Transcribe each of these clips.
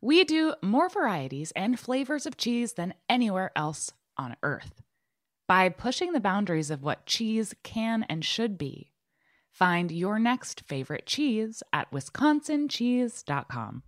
We do more varieties and flavors of cheese than anywhere else on earth. By pushing the boundaries of what cheese can and should be, find your next favorite cheese at wisconsincheese.com.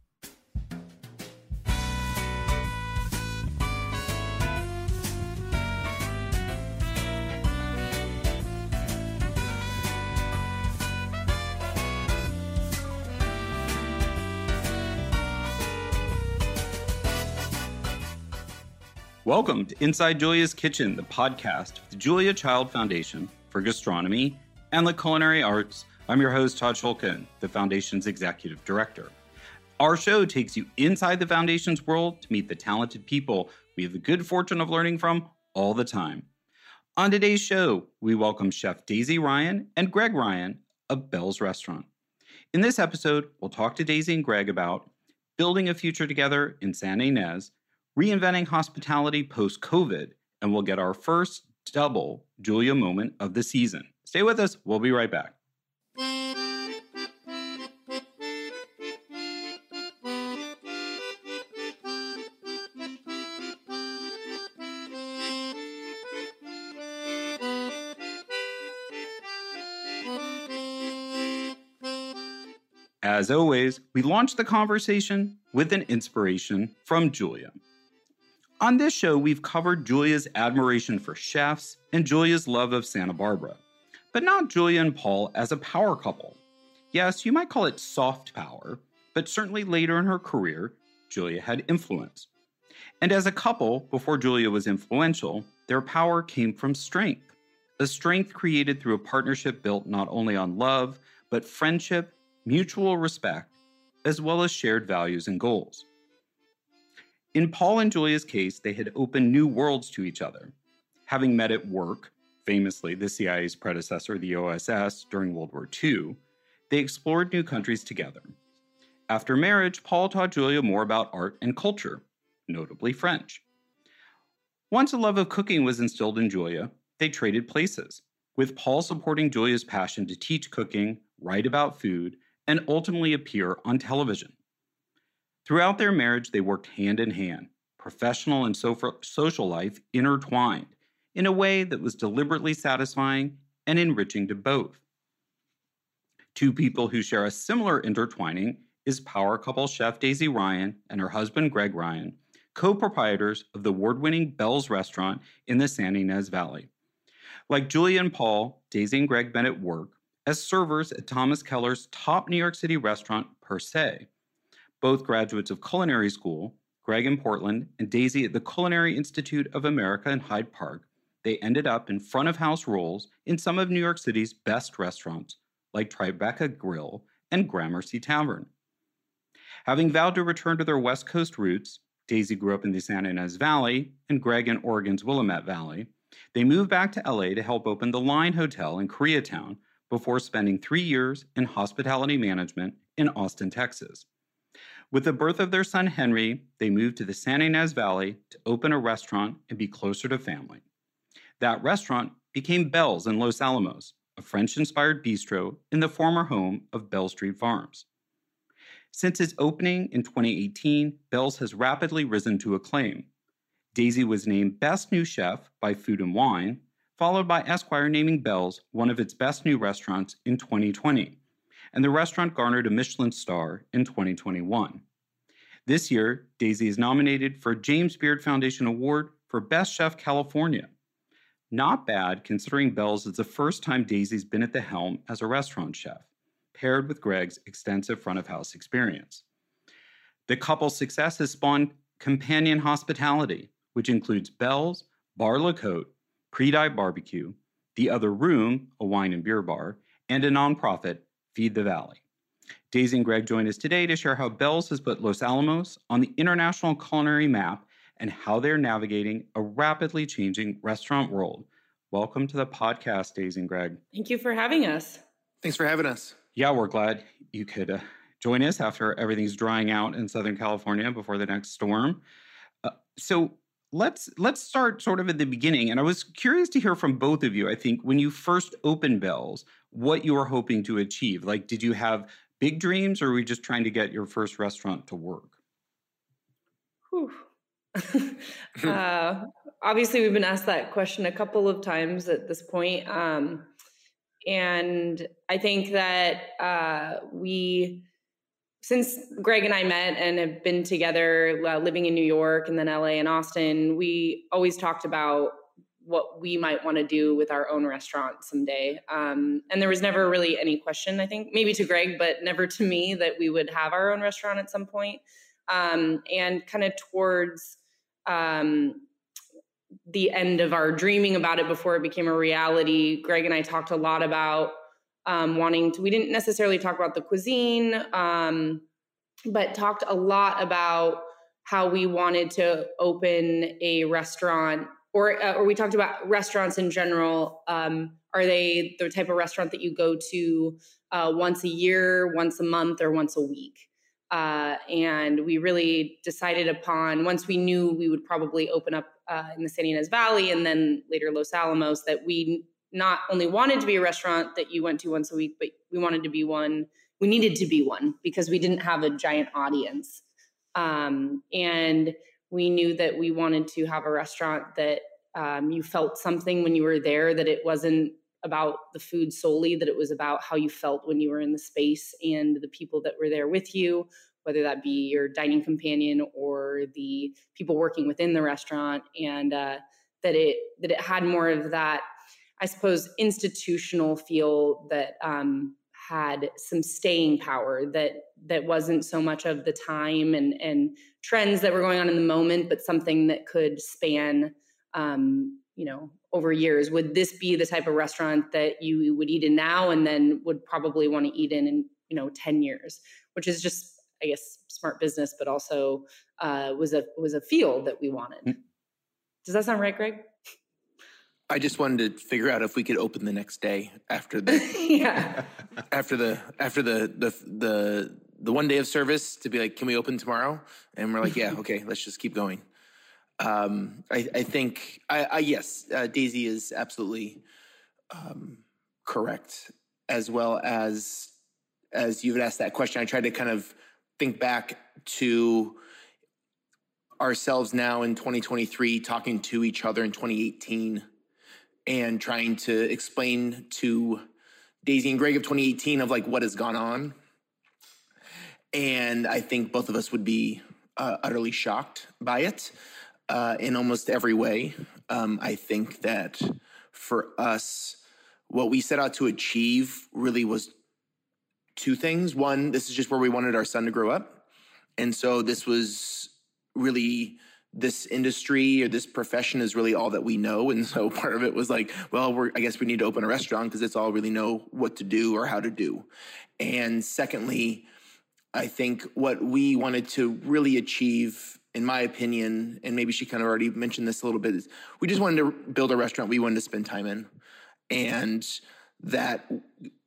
Welcome to Inside Julia's Kitchen, the podcast of the Julia Child Foundation for Gastronomy and the Culinary Arts. I'm your host, Todd Schulkin, the Foundation's Executive Director. Our show takes you inside the Foundation's world to meet the talented people we have the good fortune of learning from all the time. On today's show, we welcome Chef Daisy Ryan and Greg Ryan of Bell's Restaurant. In this episode, we'll talk to Daisy and Greg about building a future together in San Ynez reinventing hospitality post COVID, and we'll get our first double Julia moment of the season. Stay with us, we'll be right back. As always, we launch the conversation with an inspiration from Julia. On this show, we've covered Julia's admiration for chefs and Julia's love of Santa Barbara, but not Julia and Paul as a power couple. Yes, you might call it soft power, but certainly later in her career, Julia had influence. And as a couple, before Julia was influential, their power came from strength, a strength created through a partnership built not only on love, but friendship, mutual respect, as well as shared values and goals. In Paul and Julia's case, they had opened new worlds to each other. Having met at work, famously the CIA's predecessor, the OSS, during World War II, they explored new countries together. After marriage, Paul taught Julia more about art and culture, notably French. Once a love of cooking was instilled in Julia, they traded places, with Paul supporting Julia's passion to teach cooking, write about food, and ultimately appear on television. Throughout their marriage, they worked hand in hand, professional and so- social life intertwined, in a way that was deliberately satisfying and enriching to both. Two people who share a similar intertwining is power couple chef Daisy Ryan and her husband Greg Ryan, co proprietors of the award winning Bell's restaurant in the San Ynez Valley. Like Julia and Paul, Daisy and Greg met at work as servers at Thomas Keller's top New York City restaurant, Per Se, both graduates of culinary school, Greg in Portland and Daisy at the Culinary Institute of America in Hyde Park, they ended up in front of house roles in some of New York City's best restaurants, like Tribeca Grill and Gramercy Tavern. Having vowed to return to their West Coast roots, Daisy grew up in the Santa Ynez Valley and Greg in Oregon's Willamette Valley. They moved back to LA to help open the Line Hotel in Koreatown before spending three years in hospitality management in Austin, Texas. With the birth of their son Henry, they moved to the San Ynez Valley to open a restaurant and be closer to family. That restaurant became Bell's in Los Alamos, a French inspired bistro in the former home of Bell Street Farms. Since its opening in 2018, Bell's has rapidly risen to acclaim. Daisy was named Best New Chef by Food and Wine, followed by Esquire naming Bell's one of its best new restaurants in 2020, and the restaurant garnered a Michelin star in 2021. This year, Daisy is nominated for a James Beard Foundation Award for Best Chef California. Not bad considering Bell's is the first time Daisy's been at the helm as a restaurant chef, paired with Greg's extensive front of house experience. The couple's success has spawned companion hospitality, which includes Bell's, Bar Le Côte, Priedite Barbecue, The Other Room, a wine and beer bar, and a nonprofit, Feed the Valley. Daisy and Greg join us today to share how Bell's has put Los Alamos on the international culinary map and how they're navigating a rapidly changing restaurant world. Welcome to the podcast, Daisy and Greg. Thank you for having us. Thanks for having us. Yeah, we're glad you could uh, join us after everything's drying out in Southern California before the next storm. Uh, so, let's let's start sort of at the beginning and i was curious to hear from both of you i think when you first opened bells what you were hoping to achieve. Like did you have big dreams or were you just trying to get your first restaurant to work? Uh, obviously we've been asked that question a couple of times at this point um, and i think that uh, we since Greg and I met and have been together uh, living in New York and then LA and Austin, we always talked about what we might want to do with our own restaurant someday. Um, and there was never really any question, I think, maybe to Greg, but never to me that we would have our own restaurant at some point. Um, and kind of towards um, the end of our dreaming about it before it became a reality, Greg and I talked a lot about um, wanting to, we didn't necessarily talk about the cuisine, um, but talked a lot about how we wanted to open a restaurant or, uh, or we talked about restaurants in general. Um, are they the type of restaurant that you go to uh, once a year, once a month, or once a week? Uh, and we really decided upon once we knew we would probably open up uh, in the San Ynez Valley and then later Los Alamos that we not only wanted to be a restaurant that you went to once a week, but we wanted to be one. We needed to be one because we didn't have a giant audience. Um, and we knew that we wanted to have a restaurant that um, you felt something when you were there, that it wasn't about the food solely, that it was about how you felt when you were in the space and the people that were there with you, whether that be your dining companion or the people working within the restaurant, and uh, that it that it had more of that I suppose, institutional feel that um, had some staying power that that wasn't so much of the time and and trends that were going on in the moment, but something that could span, um, you know, over years. Would this be the type of restaurant that you would eat in now, and then would probably want to eat in in you know ten years? Which is just, I guess, smart business, but also uh, was a was a field that we wanted. Mm. Does that sound right, Greg? I just wanted to figure out if we could open the next day after the yeah after the after the the the the one day of service to be like, can we open tomorrow? And we're like, yeah, okay, let's just keep going. Um, I, I think I, I yes, uh, Daisy is absolutely um, correct, as well as as you've asked that question. I tried to kind of think back to ourselves now in 2023, talking to each other in 2018 and trying to explain to Daisy and Greg of 2018 of like what has gone on. And I think both of us would be uh, utterly shocked by it uh, in almost every way. Um, I think that for us, what we set out to achieve really was two things. One, this is just where we wanted our son to grow up. And so this was really this industry or this profession is really all that we know. And so part of it was like, well, we're, I guess we need to open a restaurant because it's all really know what to do or how to do. And secondly, I think what we wanted to really achieve, in my opinion, and maybe she kind of already mentioned this a little bit, is we just wanted to build a restaurant we wanted to spend time in. And that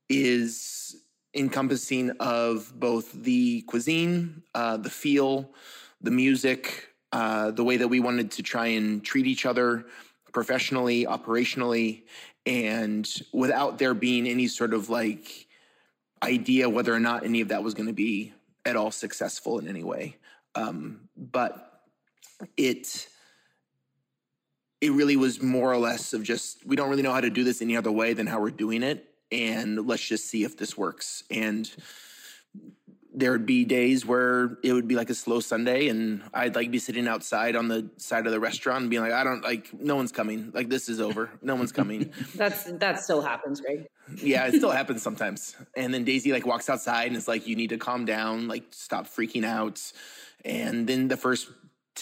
is encompassing of both the cuisine, uh, the feel, the music, uh, the way that we wanted to try and treat each other, professionally, operationally, and without there being any sort of like idea whether or not any of that was going to be at all successful in any way. Um, but it it really was more or less of just we don't really know how to do this any other way than how we're doing it and let's just see if this works and there would be days where it would be like a slow Sunday and I'd like be sitting outside on the side of the restaurant and being like, I don't like, no one's coming. Like this is over. No one's coming. That's, that still happens, Greg. yeah, it still happens sometimes. And then Daisy like walks outside and it's like, you need to calm down, like stop freaking out. And then the first,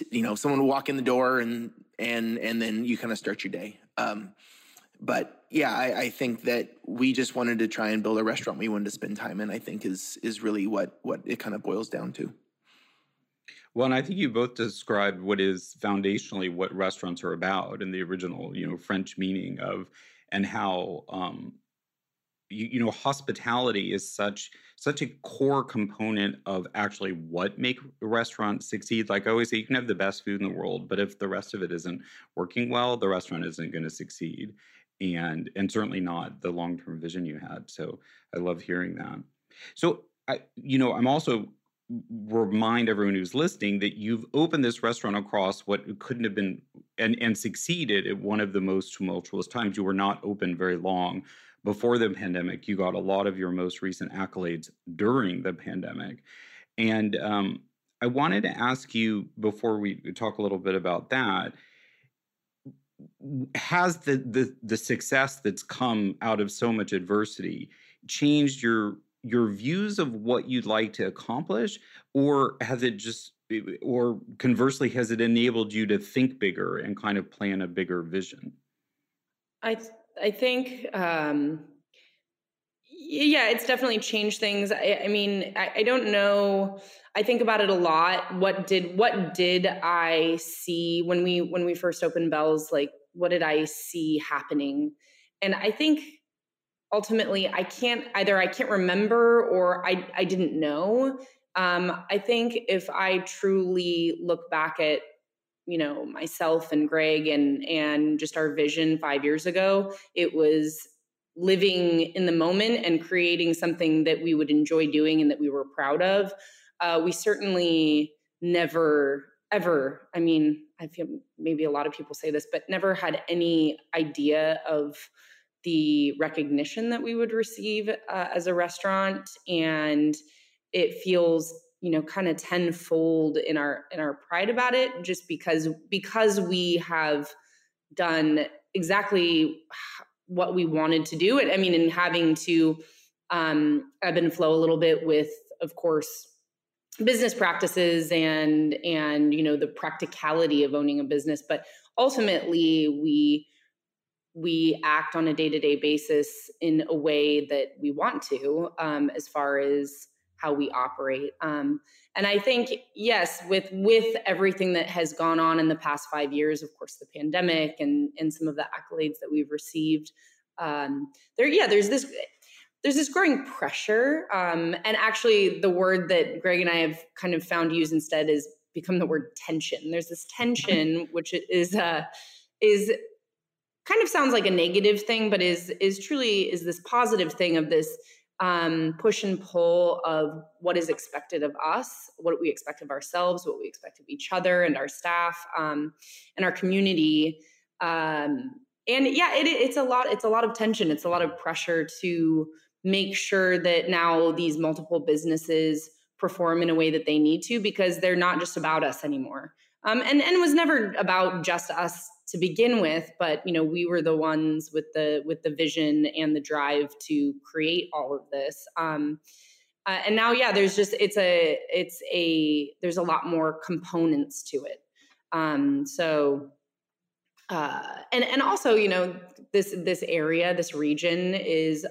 you know, someone will walk in the door and, and, and then you kind of start your day. Um, but yeah, I, I, think that we just wanted to try and build a restaurant we wanted to spend time in. I think is is really what what it kind of boils down to. Well, and I think you both described what is foundationally what restaurants are about in the original, you know, French meaning of, and how, um, you, you know, hospitality is such such a core component of actually what make a restaurant succeed. Like I always say, you can have the best food in the world, but if the rest of it isn't working well, the restaurant isn't going to succeed and and certainly not the long-term vision you had so i love hearing that. So i you know i'm also remind everyone who's listening that you've opened this restaurant across what couldn't have been and and succeeded at one of the most tumultuous times. You were not open very long before the pandemic. You got a lot of your most recent accolades during the pandemic. And um, i wanted to ask you before we talk a little bit about that has the the the success that's come out of so much adversity changed your your views of what you'd like to accomplish? Or has it just or conversely has it enabled you to think bigger and kind of plan a bigger vision? I i think um yeah it's definitely changed things i, I mean I, I don't know I think about it a lot. What did what did I see when we when we first opened Bells? Like, what did I see happening? And I think ultimately, I can't either. I can't remember or I I didn't know. Um, I think if I truly look back at you know myself and Greg and and just our vision five years ago, it was living in the moment and creating something that we would enjoy doing and that we were proud of. Uh, we certainly never ever i mean i feel maybe a lot of people say this but never had any idea of the recognition that we would receive uh, as a restaurant. And it feels you know kind of tenfold in our in our pride about it just because because we have done exactly what we wanted to do. I mean and having to um ebb and flow a little bit with of course business practices and and you know the practicality of owning a business. But ultimately we we act on a day-to-day basis in a way that we want to um, as far as how we operate um, and i think yes with with everything that has gone on in the past five years of course the pandemic and and some of the accolades that we've received um, there yeah there's this there's this growing pressure. Um, and actually, the word that Greg and I have kind of found use instead is become the word tension. There's this tension, which is uh, is kind of sounds like a negative thing, but is is truly is this positive thing of this um, push and pull of what is expected of us, what we expect of ourselves, what we expect of each other and our staff um, and our community. Um, and yeah, it, it's a lot. It's a lot of tension. It's a lot of pressure to make sure that now these multiple businesses perform in a way that they need to because they're not just about us anymore. Um, and and it was never about just us to begin with, but you know we were the ones with the with the vision and the drive to create all of this. Um, uh, and now, yeah, there's just it's a it's a there's a lot more components to it. Um, so uh, and and also you know this this area this region is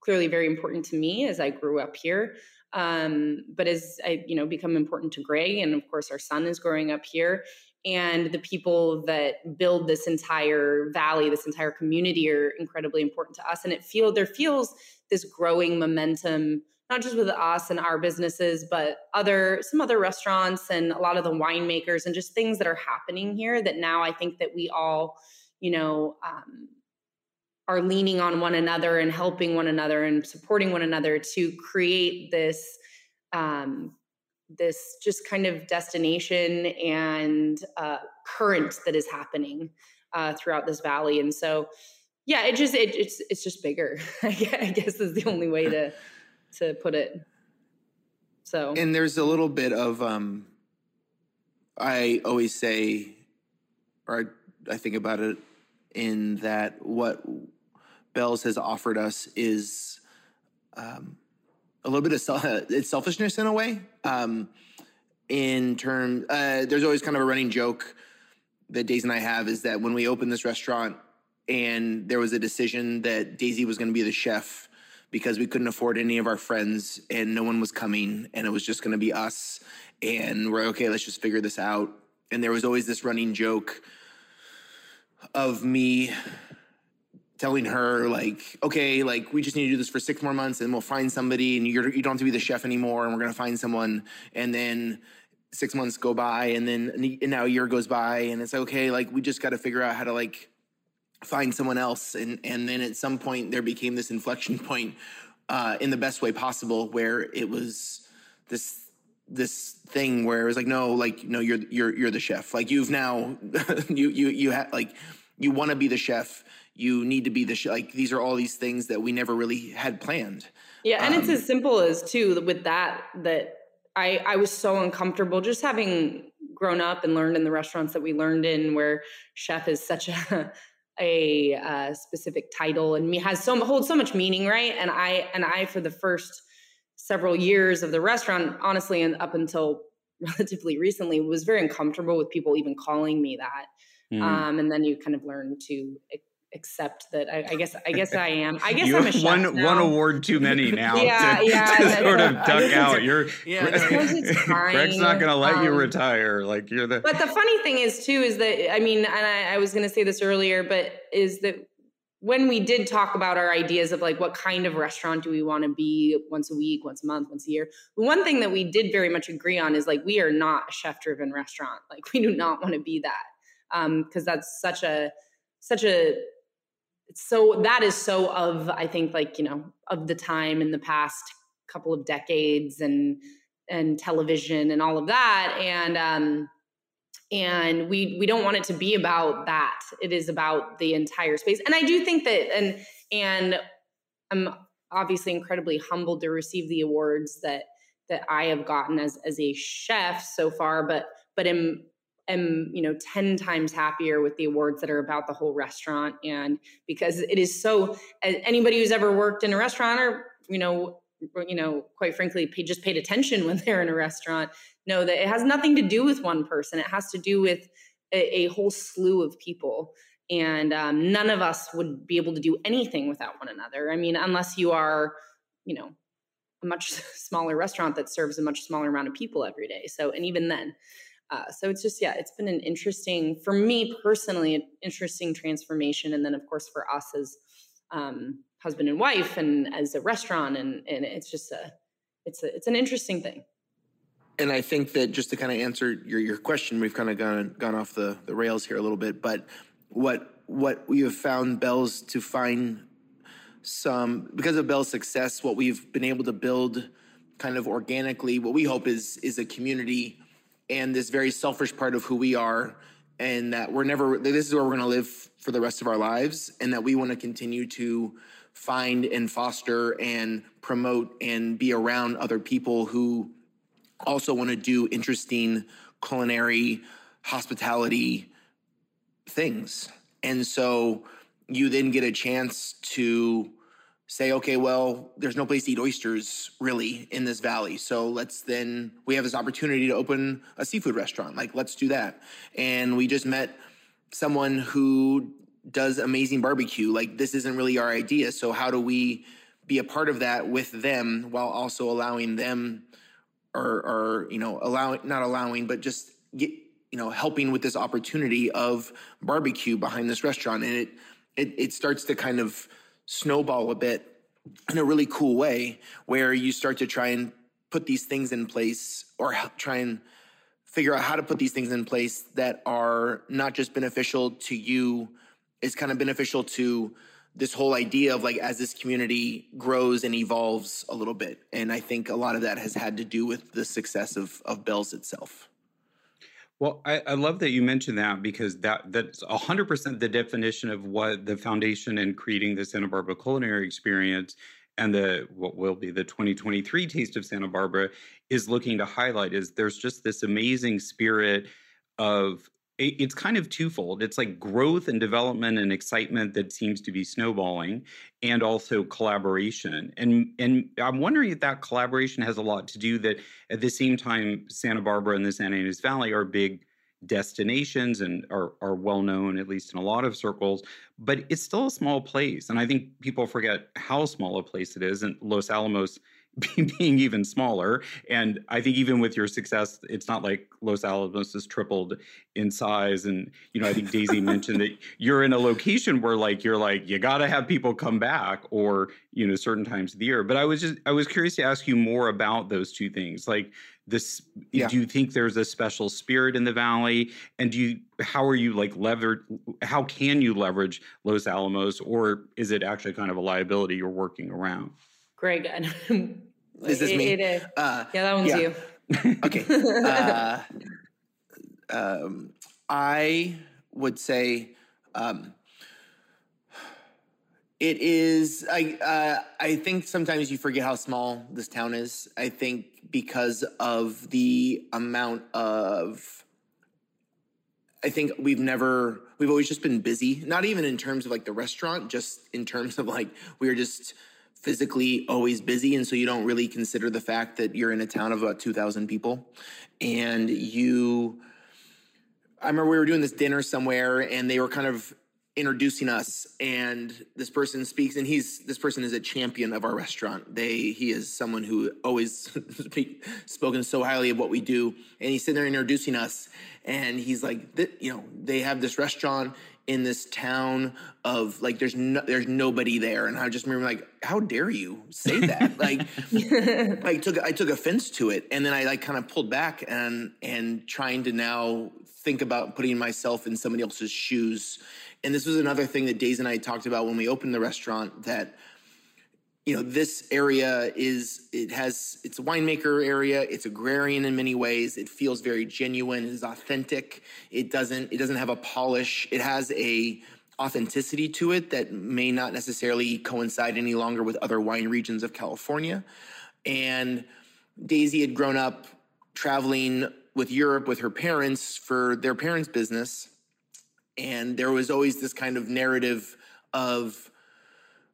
clearly very important to me as I grew up here. Um, but as I, you know, become important to Greg, and of course our son is growing up here, and the people that build this entire valley, this entire community, are incredibly important to us. And it feel there feels this growing momentum, not just with us and our businesses, but other some other restaurants and a lot of the winemakers and just things that are happening here. That now I think that we all you know, um, are leaning on one another and helping one another and supporting one another to create this um, this just kind of destination and uh, current that is happening uh, throughout this valley. And so, yeah, it just it, it's it's just bigger. I guess is the only way to to put it. So, and there's a little bit of um, I always say, or I, I think about it in that what Bell's has offered us is um, a little bit of self, it's selfishness in a way. Um, in terms, uh, there's always kind of a running joke that Daisy and I have is that when we opened this restaurant and there was a decision that Daisy was going to be the chef because we couldn't afford any of our friends and no one was coming and it was just going to be us and we're okay let's just figure this out and there was always this running joke of me telling her like okay like we just need to do this for six more months and we'll find somebody and you're, you don't have to be the chef anymore and we're to find someone. And then six months go by and then and now a year goes by and it's okay like we just got to figure out how to like find someone else. And and then at some point there became this inflection point uh, in the best way possible where it was this this thing where it was like no like no you're you're you're the chef. Like you've now you you you have like you want to be the chef you need to be the chef like these are all these things that we never really had planned yeah and um, it's as simple as too with that that i i was so uncomfortable just having grown up and learned in the restaurants that we learned in where chef is such a a uh, specific title and me has so holds so much meaning right and i and i for the first several years of the restaurant, honestly, and up until relatively recently, was very uncomfortable with people even calling me that. Mm. Um, and then you kind of learn to accept that. I, I guess I guess I am. I guess you I'm a chef one now. one award too many now. yeah, to, yeah. To sort of duck out. You're yeah. Greg's not going to let um, you retire. Like you're the. But the funny thing is too is that I mean, and I, I was going to say this earlier, but is that when we did talk about our ideas of like what kind of restaurant do we want to be once a week, once a month, once a year, one thing that we did very much agree on is like we are not a chef driven restaurant. Like we do not want to be that because um, that's such a such a so that is so of I think like you know of the time in the past couple of decades and and television and all of that. And um and we we don't want it to be about that. It is about the entire space. And i do think that and and i'm obviously incredibly humbled to receive the awards that that i have gotten as as a chef so far but but am am you know 10 times happier with the awards that are about the whole restaurant and because it is so anybody who's ever worked in a restaurant or you know you know quite frankly pay, just paid attention when they're in a restaurant know that it has nothing to do with one person. It has to do with a, a whole slew of people. And um, none of us would be able to do anything without one another. I mean, unless you are, you know, a much smaller restaurant that serves a much smaller amount of people every day. So, and even then, uh, so it's just yeah, it's been an interesting for me personally, an interesting transformation, and then of course for us as um, husband and wife, and as a restaurant, and and it's just a it's a it's an interesting thing and I think that just to kind of answer your, your question, we've kind of gone gone off the, the rails here a little bit. But what what we have found Bell's to find some because of Bell's success, what we've been able to build kind of organically, what we hope is is a community and this very selfish part of who we are, and that we're never this is where we're going to live for the rest of our lives, and that we want to continue to find and foster and promote and be around other people who also want to do interesting culinary hospitality things. And so you then get a chance to say, okay, well, there's no place to eat oysters really in this valley. So let's then, we have this opportunity to open a seafood restaurant. Like, let's do that. And we just met someone who does amazing barbecue. Like, this isn't really our idea. So, how do we be a part of that with them while also allowing them or, or you know, allowing, not allowing, but just get, you know, helping with this opportunity of barbecue behind this restaurant. And it, it, it starts to kind of snowball a bit in a really cool way where you start to try and put these things in place or try and figure out how to put these things in place that are not just beneficial to you is kind of beneficial to this whole idea of like as this community grows and evolves a little bit. And I think a lot of that has had to do with the success of of Bell's itself. Well, I, I, love that you mentioned that because that that's hundred percent the definition of what the foundation in creating the Santa Barbara culinary experience and the what will be the 2023 Taste of Santa Barbara is looking to highlight is there's just this amazing spirit of it's kind of twofold. It's like growth and development and excitement that seems to be snowballing, and also collaboration. And and I'm wondering if that collaboration has a lot to do that at the same time Santa Barbara and the Santa Ynez Valley are big destinations and are, are well known at least in a lot of circles but it's still a small place and i think people forget how small a place it is and los alamos being even smaller. And I think even with your success, it's not like Los Alamos has tripled in size. And, you know, I think Daisy mentioned that you're in a location where like you're like, you gotta have people come back or, you know, certain times of the year. But I was just I was curious to ask you more about those two things. Like this yeah. do you think there's a special spirit in the valley? And do you how are you like levered how can you leverage Los Alamos or is it actually kind of a liability you're working around? Greg. is this it, me? It is. Uh, yeah, that one's yeah. you. okay. Uh, um, I would say um, it is. I uh, I think sometimes you forget how small this town is. I think because of the amount of. I think we've never. We've always just been busy. Not even in terms of like the restaurant, just in terms of like we are just physically always busy and so you don't really consider the fact that you're in a town of about 2000 people. And you i remember we were doing this dinner somewhere and they were kind of introducing us and this person speaks and he's this person is a champion of our restaurant. They he is someone who always spoken so highly of what we do and he's sitting there introducing us and he's like you know they have this restaurant in this town of like there's no there's nobody there. And i just remember like how dare you say that? Like i took i took offense to it. And then i like kind of pulled back and and trying to now think about putting myself in somebody else's shoes. And this was another thing that days and i talked about when we opened the restaurant that you know this area is it has it's a winemaker area it's agrarian in many ways it feels very genuine it is authentic it doesn't it doesn't have a polish it has a authenticity to it that may not necessarily coincide any longer with other wine regions of california. And daisy had grown up traveling with europe with her parents for their parents business and there was always this kind of narrative of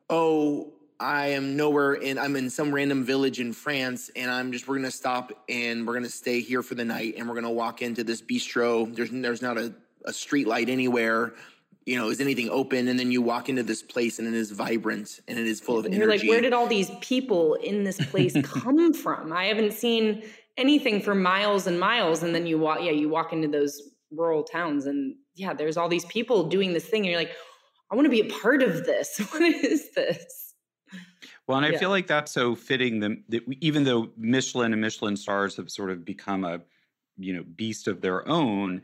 oh I am nowhere in I'm in some random village in France and I'm just we're gonna stop and we're gonna stay here for the night and we're gonna walk into this bistro. There's there's not a, a street light anywhere. You know, is anything open? And then you walk into this place and it is vibrant and it is full of and energy. You're like, where did all these people in this place come from? I haven't seen anything for miles and miles. And then you walk, yeah, you walk into those rural towns and yeah, there's all these people doing this thing. And you're like, I want to be a part of this. What is this? Well, and I yeah. feel like that's so fitting. Them that even though Michelin and Michelin stars have sort of become a you know beast of their own,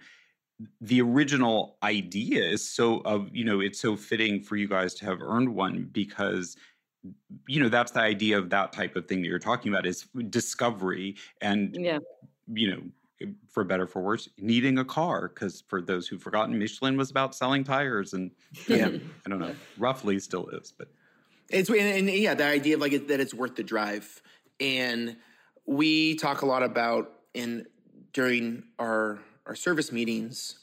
the original idea is so of you know it's so fitting for you guys to have earned one because you know that's the idea of that type of thing that you're talking about is discovery and yeah you know for better for worse needing a car because for those who've forgotten michelin was about selling tires and yeah i don't know roughly still is but it's and, and yeah, the idea of like it, that it's worth the drive, and we talk a lot about in during our our service meetings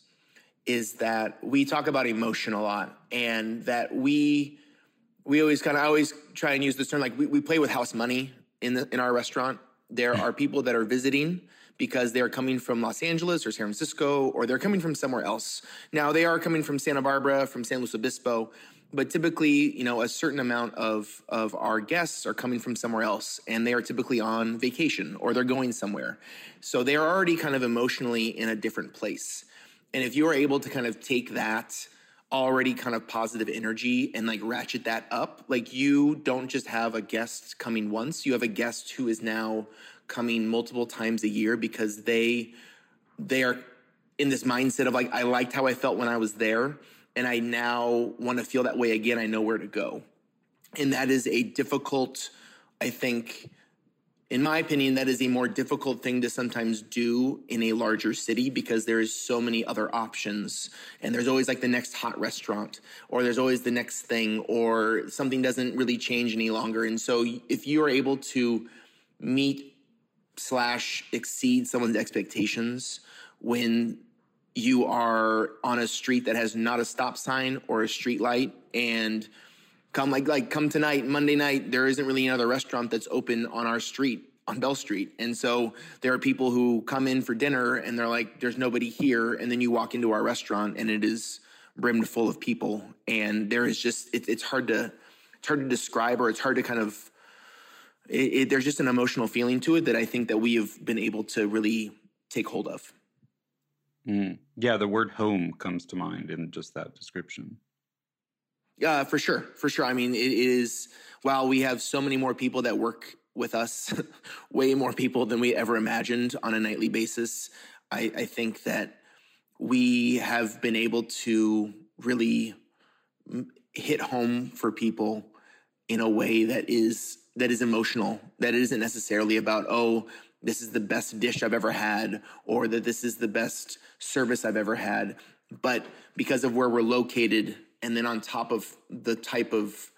is that we talk about emotion a lot, and that we we always kind of always try and use this term like we, we play with house money in the in our restaurant. There are people that are visiting because they're coming from Los Angeles or San Francisco or they're coming from somewhere else. Now they are coming from Santa Barbara, from San Luis Obispo, but typically, you know, a certain amount of of our guests are coming from somewhere else, and they are typically on vacation or they're going somewhere, so they are already kind of emotionally in a different place. And if you are able to kind of take that already kind of positive energy and like ratchet that up, like you don't just have a guest coming once, you have a guest who is now coming multiple times a year because they they are in this mindset of like I liked how I felt when I was there and I now want to feel that way again. I know where to go. And that is a difficult, I think, in my opinion, that is a more difficult thing to sometimes do in a larger city because there is so many other options. And there's always like the next hot restaurant, or there's always the next thing, or something doesn't really change any longer. And so if you are able to meet slash exceed someone's expectations when you are on a street that has not a stop sign or a street light and come like like come tonight monday night there isn't really another restaurant that's open on our street on bell street. And so there are people who come in for dinner and they're like there's nobody here and then you walk into our restaurant and it is brimmed full of people. And there is just it, it's hard to it's hard to describe or it's hard to kind of it, it, there's just an emotional feeling to it that i think that we have been able to really take hold of Mm. Yeah, the word home comes to mind in just that description. Yeah, for sure. For sure. I mean, it is, while we have so many more people that work with us, way more people than we ever imagined on a nightly basis, I, I think that we have been able to really hit home for people in a way that is that is emotional that isn't necessarily about oh this is the best dish I've ever had, or that this is the best service I've ever had. But because of where we're located, and then on top of the type of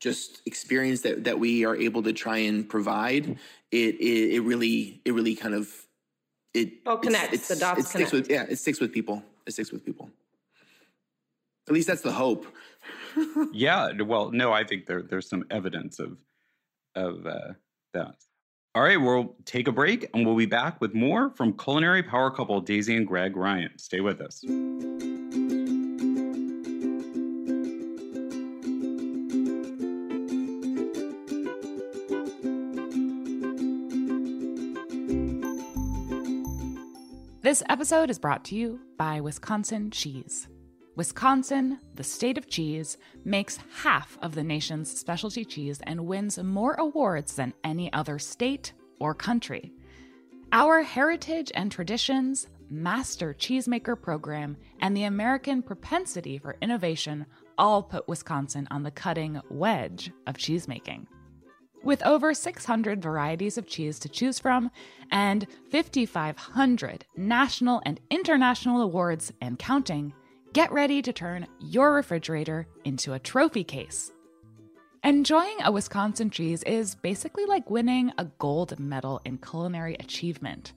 just experience that, that we are able to try and provide, it it, it really it really kind of it all connects. It's, it's, the dots it sticks connect. with yeah, it sticks with people. It sticks with people. At least that's the hope. yeah. Well, no, I think there there's some evidence of of uh, that. All right, we'll take a break and we'll be back with more from culinary power couple Daisy and Greg Ryan. Stay with us. This episode is brought to you by Wisconsin Cheese. Wisconsin, the state of cheese, makes half of the nation's specialty cheese and wins more awards than any other state or country. Our heritage and traditions, master cheesemaker program, and the American propensity for innovation all put Wisconsin on the cutting wedge of cheesemaking. With over 600 varieties of cheese to choose from and 5,500 national and international awards and counting, get ready to turn your refrigerator into a trophy case. Enjoying a Wisconsin cheese is basically like winning a gold medal in culinary achievement.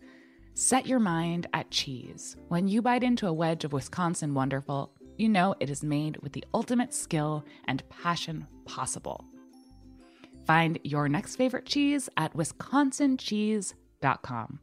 Set your mind at cheese. When you bite into a wedge of Wisconsin Wonderful, you know it is made with the ultimate skill and passion possible. Find your next favorite cheese at wisconsincheese.com.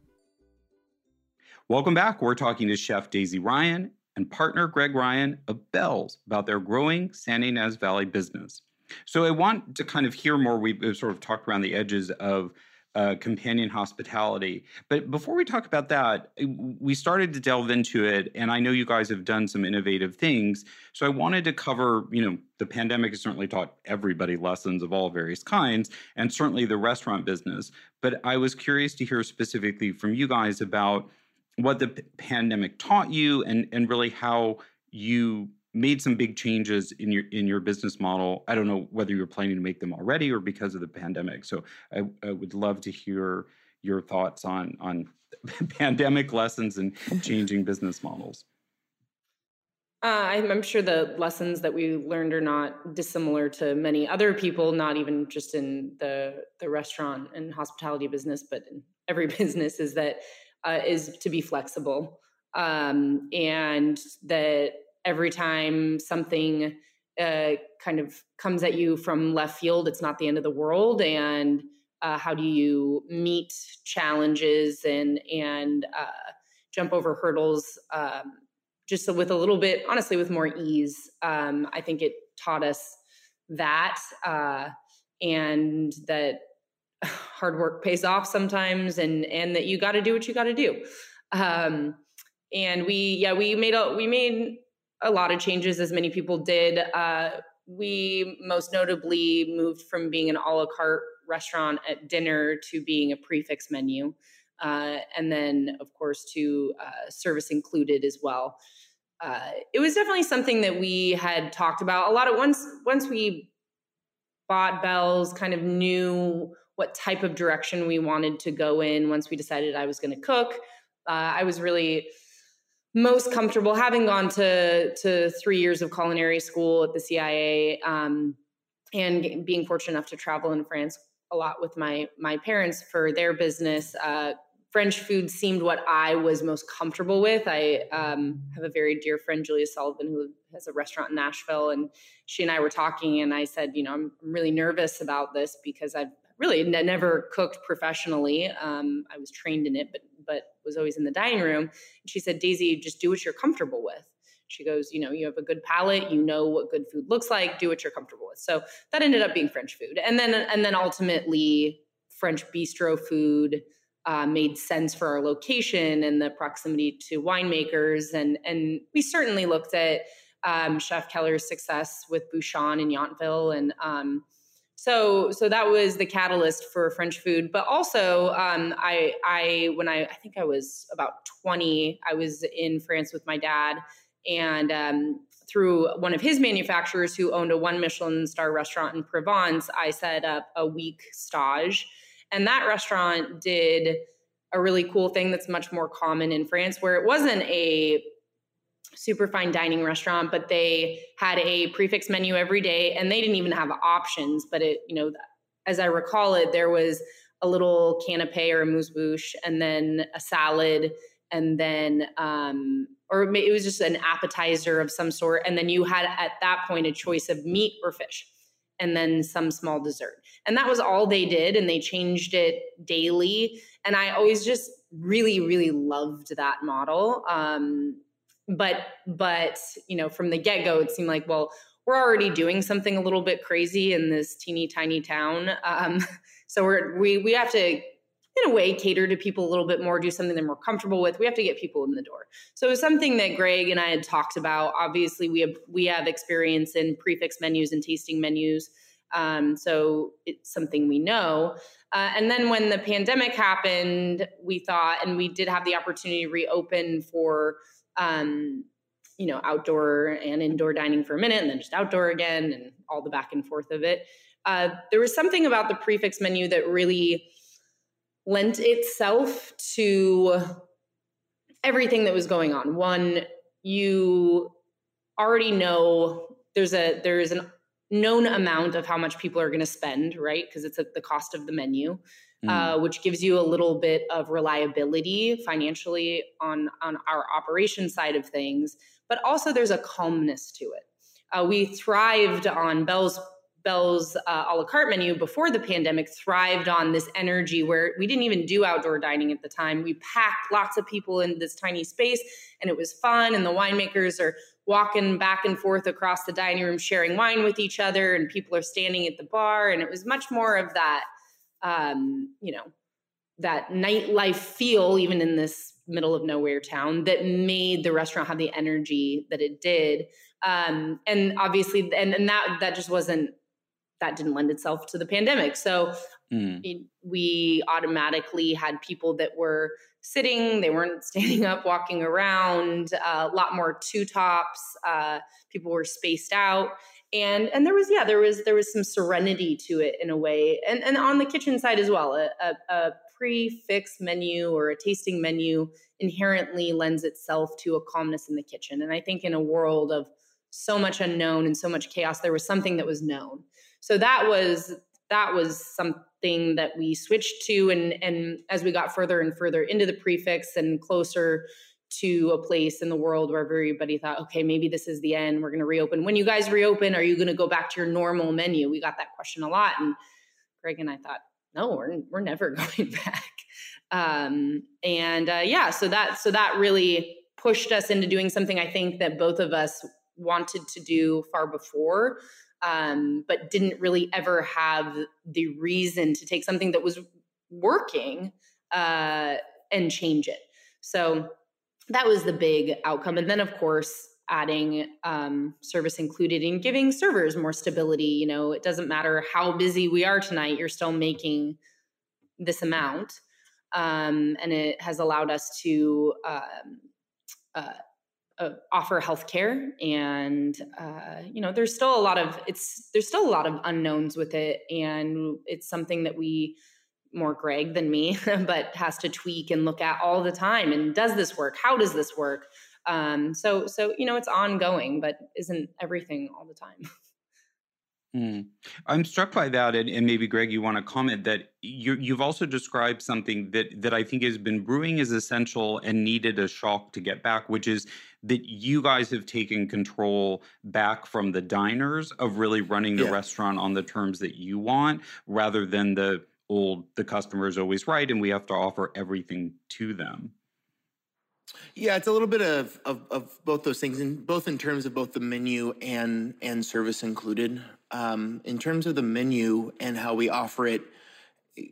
Welcome back. We're talking to Chef Daisy Ryan and partner Greg Ryan of Bells about their growing Santa Ynez Valley business. So I want to kind of hear more. We've sort of talked around the edges of uh, companion hospitality. But before we talk about that, we started to delve into it, and I know you guys have done some innovative things. So I wanted to cover, you know, the pandemic has certainly taught everybody lessons of all various kinds, and certainly the restaurant business. But I was curious to hear specifically from you guys about what the p- pandemic taught you and and really how you made some big changes in your in your business model. I don't know whether you were planning to make them already or because of the pandemic. So I, I would love to hear your thoughts on on pandemic lessons and changing business models. Uh, I'm sure the lessons that we learned are not dissimilar to many other people, not even just in the the restaurant and hospitality business, but in every business. Is that uh, is to be flexible. Um, and that every time something uh, kind of comes at you from left field it's not the end of the world. And uh, how do you meet challenges and and uh, jump over hurdles um, just with a little bit honestly with more ease. Um, i think it taught us that uh, and that hard work pays off sometimes and and that you got to do what you got to do. Um and we yeah we made a we made a lot of changes as many people did. Uh we most notably moved from being an a la carte restaurant at dinner to being a prix fixe menu uh, and then of course to uh, service included as well. Uh, it was definitely something that we had talked about a lot of once once we bought Bell's, kind of knew what type of direction we wanted to go in. Once we decided I was going to cook, uh, I was really most comfortable having gone to to three years of culinary school at the CIA um, and being fortunate enough to travel in France a lot with my my parents for their business. Uh, French food seemed what I was most comfortable with. I um, have a very dear friend, Julia Sullivan, who has a restaurant in Nashville, and she and I were talking, and I said, you know, I'm really nervous about this because I've really never cooked professionally. Um, I was trained in it, but but was always in the dining room. And she said, Daisy, just do what you're comfortable with. She goes, you know, you have a good palate, you know what good food looks like, do what you're comfortable with. So that ended up being French food, and then and then ultimately French bistro food uh, made sense for our location and the proximity to winemakers. And, and we certainly looked at um, Chef Keller's success with Bouchon in Yountville. And um, so, so that was the catalyst for French food. But also, um, I, I, when I, I think I was about 20, I was in France with my dad. And um, through one of his manufacturers who owned a one Michelin star restaurant in Provence, I set up a week stage and that restaurant did a really cool thing that's much more common in France, where it wasn't a super fine dining restaurant, but they had a prix fixe menu every day and they didn't even have options. But it, you know, as I recall it, there was a little canapé or amuse-bouche and then a salad and then um, or it was just an appetizer of some sort and then you had at that point a choice of meat or fish and then some small dessert. And that was all they did. And they changed it daily. And I always just really, really loved that model. Um, but, but, you know, from the get go, it seemed like, well, we're already doing something a little bit crazy in this teeny tiny town. Um, so we're, we, we have to in a way cater to people a little bit more do something they're more comfortable with. We have to get people in the door. So it was something that greg and i had talked about. Obviously we have we have experience in prix fixe menus and tasting menus. Um, so it's something we know. Uh, and then when the pandemic happened we thought and we did have the opportunity to reopen for um, you know outdoor and indoor dining for a minute and then just outdoor again and all the back and forth of it uh, there was something about the prix fixe menu that really lent itself to everything that was going on. One, you already know there's a there's a known amount of how much people are going to spend, right? Because it's at the cost of the menu, mm. uh, which gives you a little bit of reliability financially on on our operation side of things. But also, there's a calmness to it. Uh, we thrived on Bell's Bell's uh, a la carte menu before the pandemic thrived on this energy where we didn't even do outdoor dining at the time. We packed lots of people in this tiny space and it was fun. And the winemakers are walking back and forth across the dining room, sharing wine with each other, and people are standing at the bar. And it was much more of that, um, you know, that nightlife feel, even in this middle of nowhere town, that made the restaurant have the energy that it did. Um, and obviously, and, and that that just wasn't that didn't lend itself to the pandemic. So mm. it, we automatically had people that were sitting, they weren't standing up, walking around, uh, a lot more two tops. Uh, people were spaced out. And, and there was yeah there was there was some serenity to it in a way and and on the kitchen side as well a, a, a menu or a tasting menu inherently lends itself to a calmness in the kitchen. And I think in a world of so much unknown and so much chaos there was something that was known. So that was that was something that we switched to and and as we got further and further into the prix fixe and closer to a place in the world where everybody thought okay maybe this is the end we're going to reopen. When you guys reopen are you going to go back to your normal menu? We got that question a lot and greg and i thought no we're, we're never going back. Um, and uh, yeah so that so that really pushed us into doing something i think that both of us wanted to do far before um, but didn't really ever have the reason to take something that was working uh, and change it. So that was the big outcome. And then, of course, adding um, service included in giving servers more stability. You know, it doesn't matter how busy we are tonight, you're still making this amount. Um, and it has allowed us to um, uh, uh, offer healthcare, and uh, you know, there's still a lot of it's there's still a lot of unknowns with it, and it's something that we more Greg than me, but has to tweak and look at all the time. And does this work? How does this work? Um, so, so you know, it's ongoing, but isn't everything all the time. Mm. I'm struck by that, and, and, maybe Greg, you want to comment that you, you've also described something that that I think has been brewing as essential and needed a shock to get back, which is that you guys have taken control back from the diners of really running the yeah. restaurant on the terms that you want, rather than the old the customer is always right and we have to offer everything to them. Yeah, it's a little bit of, of, of both those things, and both in terms of both the menu and and service included. Um, in terms of the menu and how we offer it,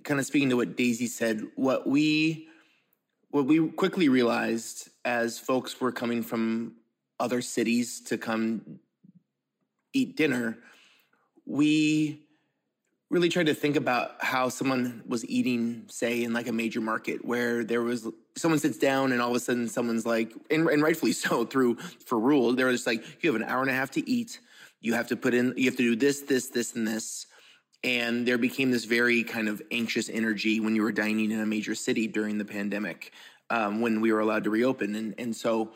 kind of speaking to what Daisy said, what we what we quickly realized as folks were coming from other cities to come eat dinner, we really tried to think about how someone was eating, say, in like a major market where there was someone sits down and all of a sudden someone's like, and, and rightfully so, through for rule, they're just like, you have an hour and a half to eat. You have to put in, you have to do this, this, this, and this. And there became this very kind of anxious energy when you were dining in a major city during the pandemic, um, when we were allowed to reopen. And, and so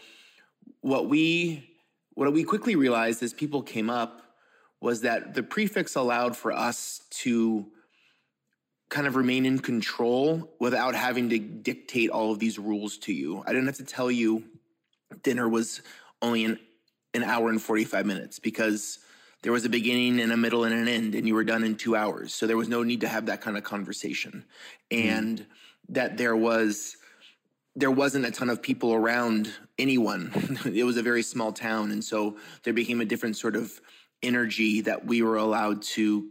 what we, what we quickly realized is people came up was that the prix fixe allowed for us to kind of remain in control without having to dictate all of these rules to you. I didn't have to tell you dinner was only an, an hour and 45 minutes because there was a beginning and a middle and an end and you were done in two hours. So there was no need to have that kind of conversation. Mm. And that there was there wasn't a ton of people around anyone. it was a very small town. And so there became a different sort of energy that we were allowed to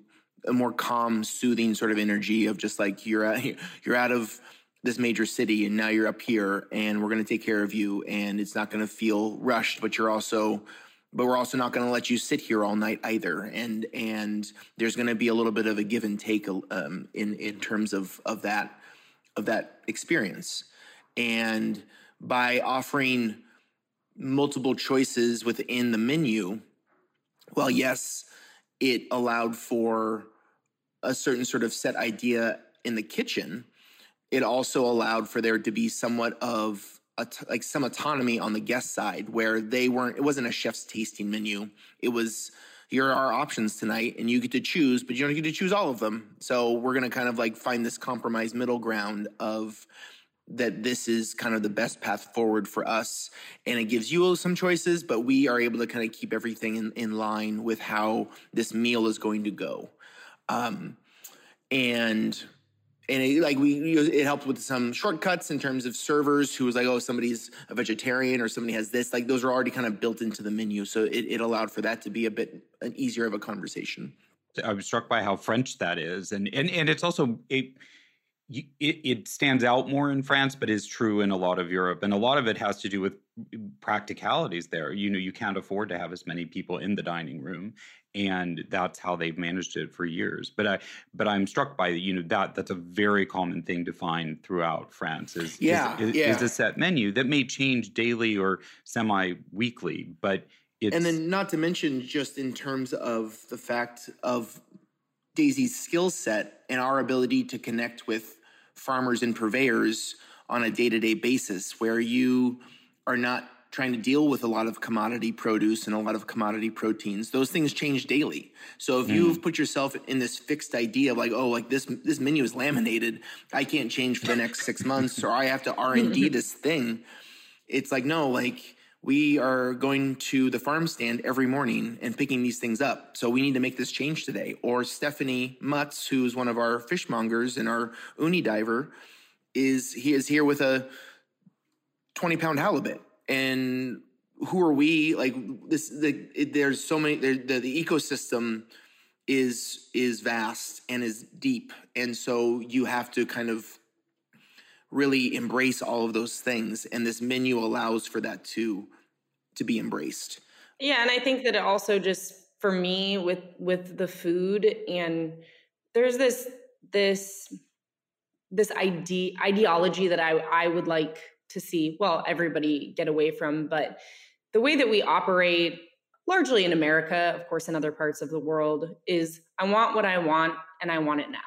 a more calm, soothing sort of energy of just like you're out, you're out of this major city and now you're up here and we're going to take care of you and it's not going to feel rushed, but you're also but we're also not going to let you sit here all night either. And and there's going to be a little bit of a give and take um, in in terms of of that of that experience. And by offering multiple choices within the menu well, yes, it allowed for a certain sort of set idea in the kitchen. It also allowed for there to be somewhat of like some autonomy on the guest side where they weren't, it wasn't a chef's tasting menu. It was, here are our options tonight and you get to choose, but you don't get to choose all of them. So we're going to kind of like find this compromise middle ground of that this is kind of the best path forward for us and it gives you some choices but we are able to kind of keep everything in, in line with how this meal is going to go. Um, and and it, like we it helped with some shortcuts in terms of servers who was like oh somebody's a vegetarian or somebody has this like those are already kind of built into the menu so it, it allowed for that to be a bit an easier of a conversation. I was struck by how french that is and and, and it's also it it, it stands out more in France, but is true in a lot of Europe. And a lot of it has to do with mm, practicalities there. You know, you can't afford to have as many people in the dining room. And that's how they've managed it for years. But I, but I'm struck by you know that that's a very common thing to find throughout France. Is yeah, is, is, yeah. is a set menu that may change daily or semi-weekly, but it's, and then not to mention just in terms of the fact of Daisy's skill set and our ability to connect with farmers and purveyors on a day to day basis, where you are not trying to deal with a lot of commodity produce and a lot of commodity proteins. Those things change daily. So if mm. you've put yourself in this fixed idea of like, oh, like this this menu is laminated, I can't change for the next six months, or I have to R and D this thing. It's like no, like we are going to the farm stand every morning and picking these things up. So we need to make this change today. Or Stephanie Mutz, who's one of our fishmongers and our uni diver, is he is here with a 20 pound halibut. And who are we? Like this, the, it, there's so many, the, the ecosystem is, is vast and is deep. And so you have to kind of really embrace all of those things and this menu allows for that to to be embraced yeah and i think that it also just for me with with the food and there's this this this ide- ideology that i i would like to see well everybody get away from but the way that we operate largely in America, of course, in other parts of the world, is I want what I want and I want it now.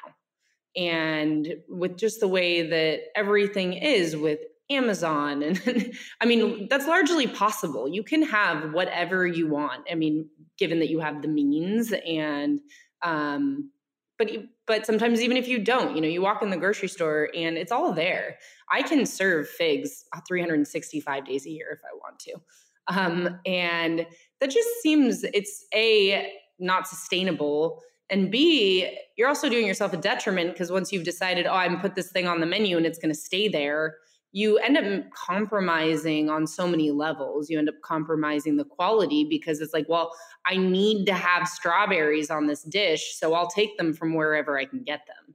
And with just the way that everything is with Amazon, and I mean, that's largely possible. You can have whatever you want. I mean, given that you have the means and, um, but but sometimes even if you don't you know you walk in the grocery store and it's all there i can serve figs 365 days a year if i want to um, and that just seems it's a not sustainable and b you're also doing yourself a detriment because once you've decided oh i'm put this thing on the menu and it's going to stay there you end up compromising on so many levels. You end up compromising the quality because it's like well i need to have strawberries on this dish so i'll take them from wherever i can get them.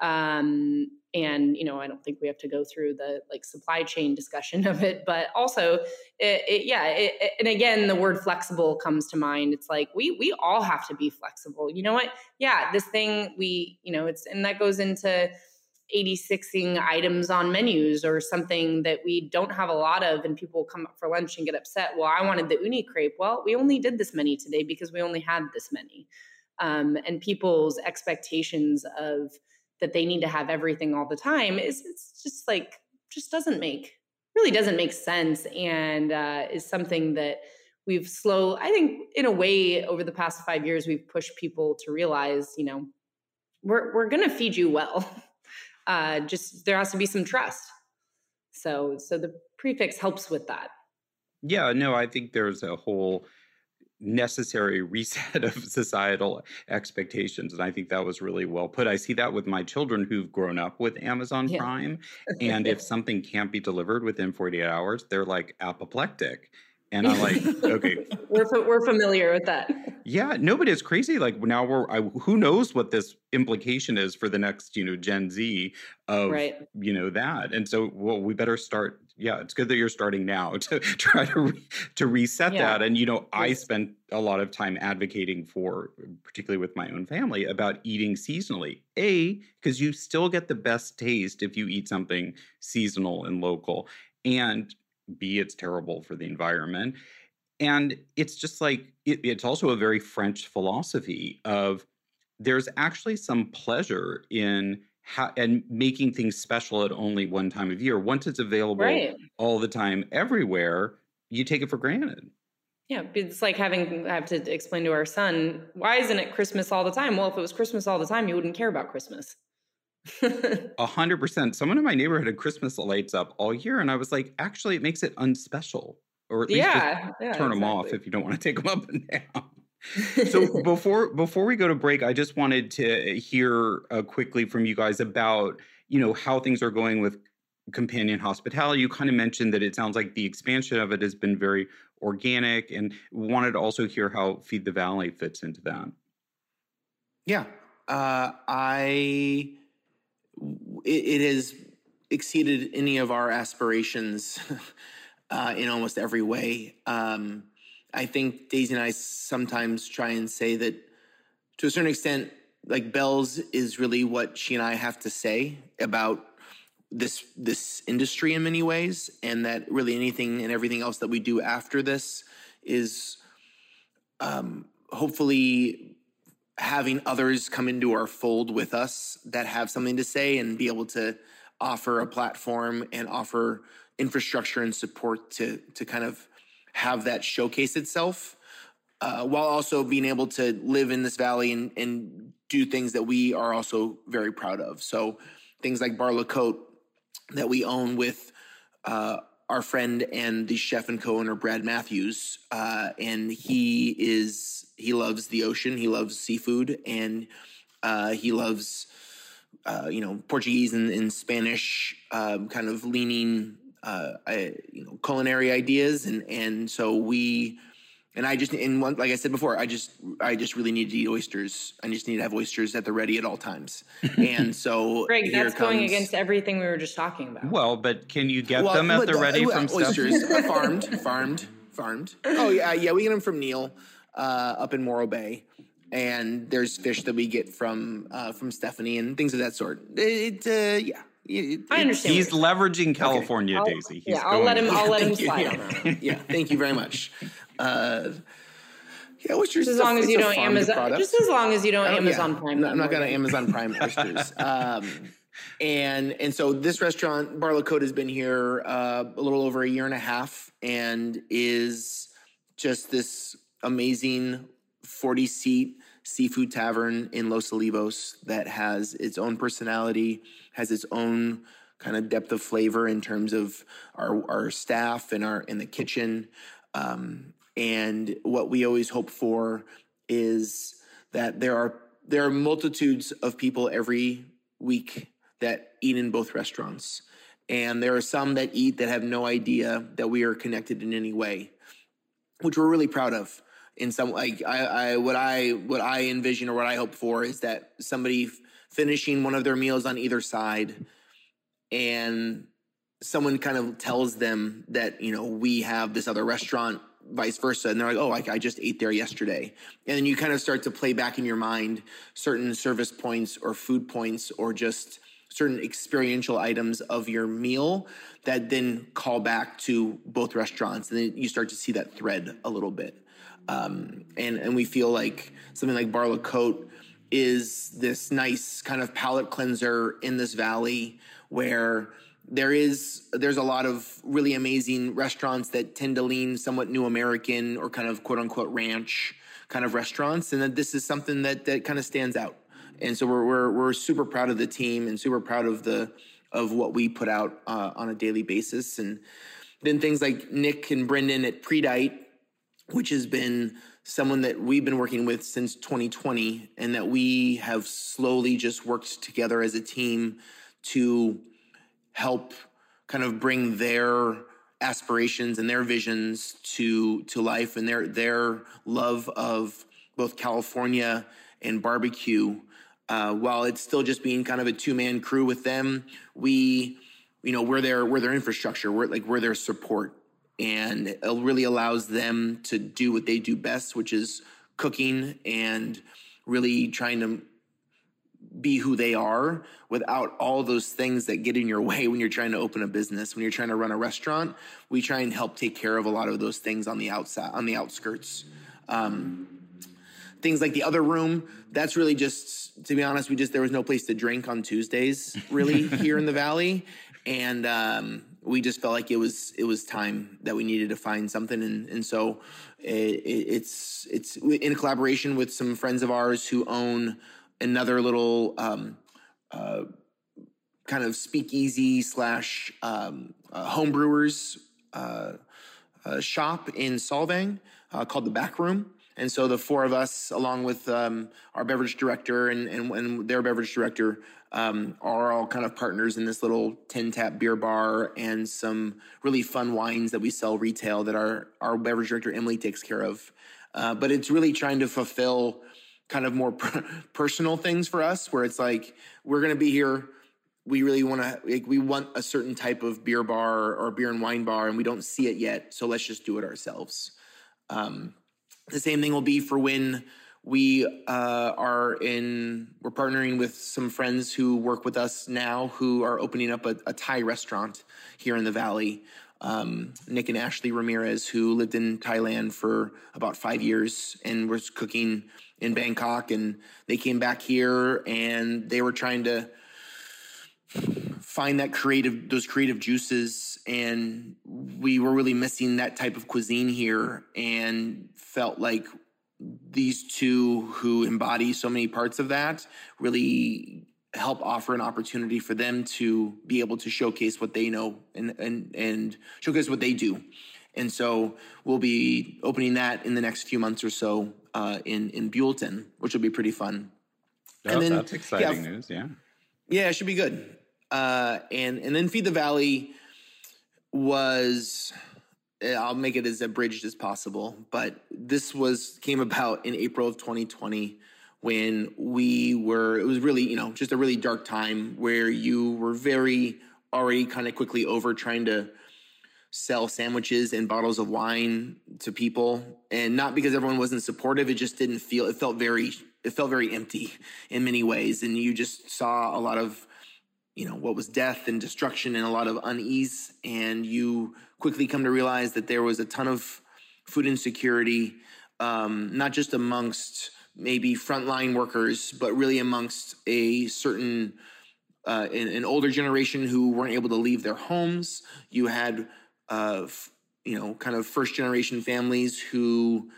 Um, and you know i don't think we have to go through the like supply chain discussion of it but also it, it, yeah it, and again the word flexible comes to mind. It's like we we all have to be flexible. You know what? Yeah this thing we you know it's and that goes into 86ing items on menus or something that we don't have a lot of and people come up for lunch and get upset well i wanted the uni crepe. Well we only did this many today because we only had this many. Um, and people's expectations of that they need to have everything all the time is it's just like just doesn't make really doesn't make sense and uh, is something that we've slow i think in a way over the past five years we've pushed people to realize you know we're, we're going to feed you well. Uh, just there has to be some trust. So so the prix fixe helps with that. Yeah no i think there's a whole necessary reset of societal expectations. And I think that was really well put. I see that with my children who've grown up with Amazon yeah. Prime. And if something can't be delivered within 48 hours, they're like apoplectic. And I'm like, okay, we're we're familiar with that. Yeah, no, but it's crazy. Like now we're, I, who knows what this implication is for the next, you know, Gen Z of, right. you know, that. And so, well, we better start. Yeah, it's good that you're starting now to try to re, to reset yeah. that. And you know, yes. I spent a lot of time advocating for, particularly with my own family, about eating seasonally. A, because you still get the best taste if you eat something seasonal and local, and B, it's terrible for the environment. And it's just like, it, it's also a very French philosophy of there's actually some pleasure in ha- and making things special at only one time of year. Once it's available right. all the time, everywhere, you take it for granted. Yeah, it's like having I have to explain to our son, why isn't it Christmas all the time? Well, if it was Christmas all the time, you wouldn't care about Christmas. A hundred percent. Someone in my neighborhood had Christmas lights up all year, and I was like, actually, it makes it unspecial, or at least yeah, yeah, turn exactly. them off if you don't want to take them up and down. so before before we go to break, I just wanted to hear uh, quickly from you guys about you know how things are going with companion hospitality. You kind of mentioned that it sounds like the expansion of it has been very organic, and wanted to also hear how Feed the Valley fits into that. Yeah, uh, I it, it has exceeded any of our aspirations uh, in almost every way. Um, I think Daisy and I sometimes try and say that to a certain extent, like Bell's is really what she and I have to say about this this industry in many ways, and that really anything and everything else that we do after this is um, hopefully having others come into our fold with us that have something to say and be able to offer a platform and offer infrastructure and support to to kind of have that showcase itself uh, while also being able to live in this valley and, and do things that we are also very proud of. So things like Bar Le Côte that we own with uh, our friend and the chef and co-owner Brad Matthews, uh, and he is he loves the ocean, he loves seafood, and uh, he loves uh, you know Portuguese and, and Spanish um, kind of leaning uh, you know culinary ideas, and and so we and I just and one, like I said before, I just I just really need to eat oysters. I just need to have oysters at the ready at all times. And so, Greg, that's comes, going against everything we were just talking about. Well, but can you get well, them at the ready uh, from oysters? farmed, farmed, farmed. Oh yeah, yeah, we get them from Neil uh, up in Morro Bay, and there's fish that we get from uh, from Stephanie and things of that sort. It, uh, yeah, I understand. He's leveraging California, I'll- Daisy. He's yeah, I'll let him. I'll let him slide yeah. on that. yeah, thank you very much. Uh, yeah, what's your Just as long as you don't Amazon. product. Just as long as you don't Oh, yeah. Amazon Prime. I'm not, I'm not going to Amazon Prime oysters. Um, and and so this restaurant, Barlow has been here uh, a little over a year and a half, and is just this amazing 40 seat seafood tavern in Los Olivos that has its own personality, has its own kind of depth of flavor in terms of our our staff and our in the kitchen. Um, and what we always hope for is that there are there are multitudes of people every week that eat in both restaurants. And there are some that eat that have no idea that we are connected in any way, which we're really proud of. In some like I, I what I what I envision or what I hope for is that somebody f- finishing one of their meals on either side and someone kind of tells them that you know we have this other restaurant vice versa and they're like oh I, I just ate there yesterday. And then you kind of start to play back in your mind certain service points or food points or just certain experiential items of your meal that then call back to both restaurants and then you start to see that thread a little bit um, and and we feel like something like Bar Le Côte is this nice kind of palate cleanser in this valley where there is there's a lot of really amazing restaurants that tend to lean somewhat new American or kind of quote unquote ranch kind of restaurants, and that this is something that that kind of stands out. And so we're we're we're super proud of the team and super proud of the of what we put out uh, on a daily basis, and then things like Nick and Brendan at Priedite which has been someone that we've been working with since 2020 and that we have slowly just worked together as a team to help kind of bring their aspirations and their visions to to life and their their love of both California and barbecue. Uh, while it's still just being kind of a two-man crew with them we you know we're their we're their infrastructure. We're like we're their support and it really allows them to do what they do best, which is cooking and really trying to be who they are without all those things that get in your way when you're trying to open a business. When you're trying to run a restaurant we try and help take care of a lot of those things on the outside on the outskirts. Um, things like the other room that's really just to be honest we just there was no place to drink on tuesdays really here in the valley. And um, we just felt like it was it was time that we needed to find something and and so it, it, it's it's in collaboration with some friends of ours who own another little um, uh, kind of speakeasy slash um, uh, homebrewers uh, uh, shop in Solvang uh, called the Back Room. And so the four of us, along with um, our beverage director and, and, and their beverage director, um, are all kind of partners in this little tin tap beer bar and some really fun wines that we sell retail that our, our beverage director, Emily, takes care of. Uh, but it's really trying to fulfill kind of more personal things for us where it's like, we're going to be here we really want to like we want a certain type of beer bar or beer and wine bar and we don't see it yet so let's just do it ourselves um, the same thing will be for when we uh, are in we're partnering with some friends who work with us now who are opening up a, a thai restaurant here in the valley. Um, nick and ashley ramirez who lived in thailand for about five years and was cooking in bangkok and they came back here and they were trying to find that creative those creative juices and we were really missing that type of cuisine here and felt like these two who embody so many parts of that really help offer an opportunity for them to be able to showcase what they know and and and showcase what they do and so we'll be opening that in the next few months or so uh, in in Buellton, which will be pretty fun. Oh, that's exciting news. Yeah. Yeah, it should be good. Uh, and and then Feed the Valley was Eh, I'll make it as abridged as possible, but this was came about in April of 2020 when we were it was really, you know, just a really dark time where you were very already kind of quickly over trying to sell sandwiches and bottles of wine to people. And not because everyone wasn't supportive it just didn't feel it felt very it felt very empty in many ways. And you just saw a lot of you know what was death and destruction and a lot of unease. And you quickly come to realize that there was a ton of food insecurity um, not just amongst maybe frontline workers but really amongst a certain uh, an, an, older generation who weren't able to leave their homes. You had uh, you know kind of first generation families who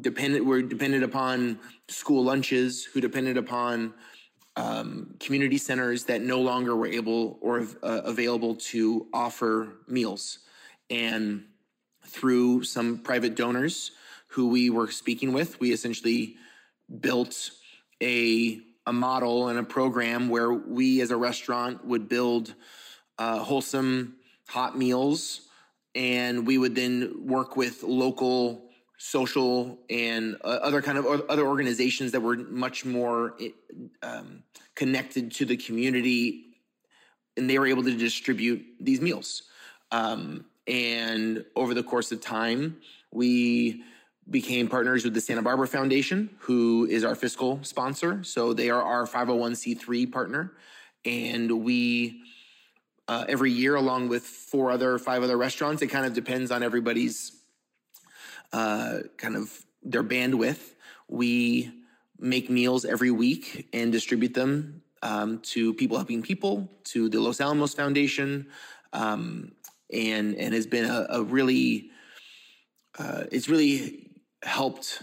dependent were dependent upon school lunches who depended upon um, community centers that no longer were able or uh, available to offer meals. And through some private donors who we were speaking with, we essentially built a, a model and a program where we as a restaurant would build uh, wholesome hot meals and we would then work with local social and uh, other kind of other organizations that were much more um, connected to the community and they were able to distribute these meals. Um, and over the course of time we became partners with the santa barbara foundation who is our fiscal sponsor. So they are our 501c3 partner. And we uh, every year along with four other five other restaurants it kind of depends on everybody's uh, kind of their bandwidth. We make meals every week and distribute them um, to people helping people, to the Los Alamos Foundation, um, and and has been a, a really uh, it's really helped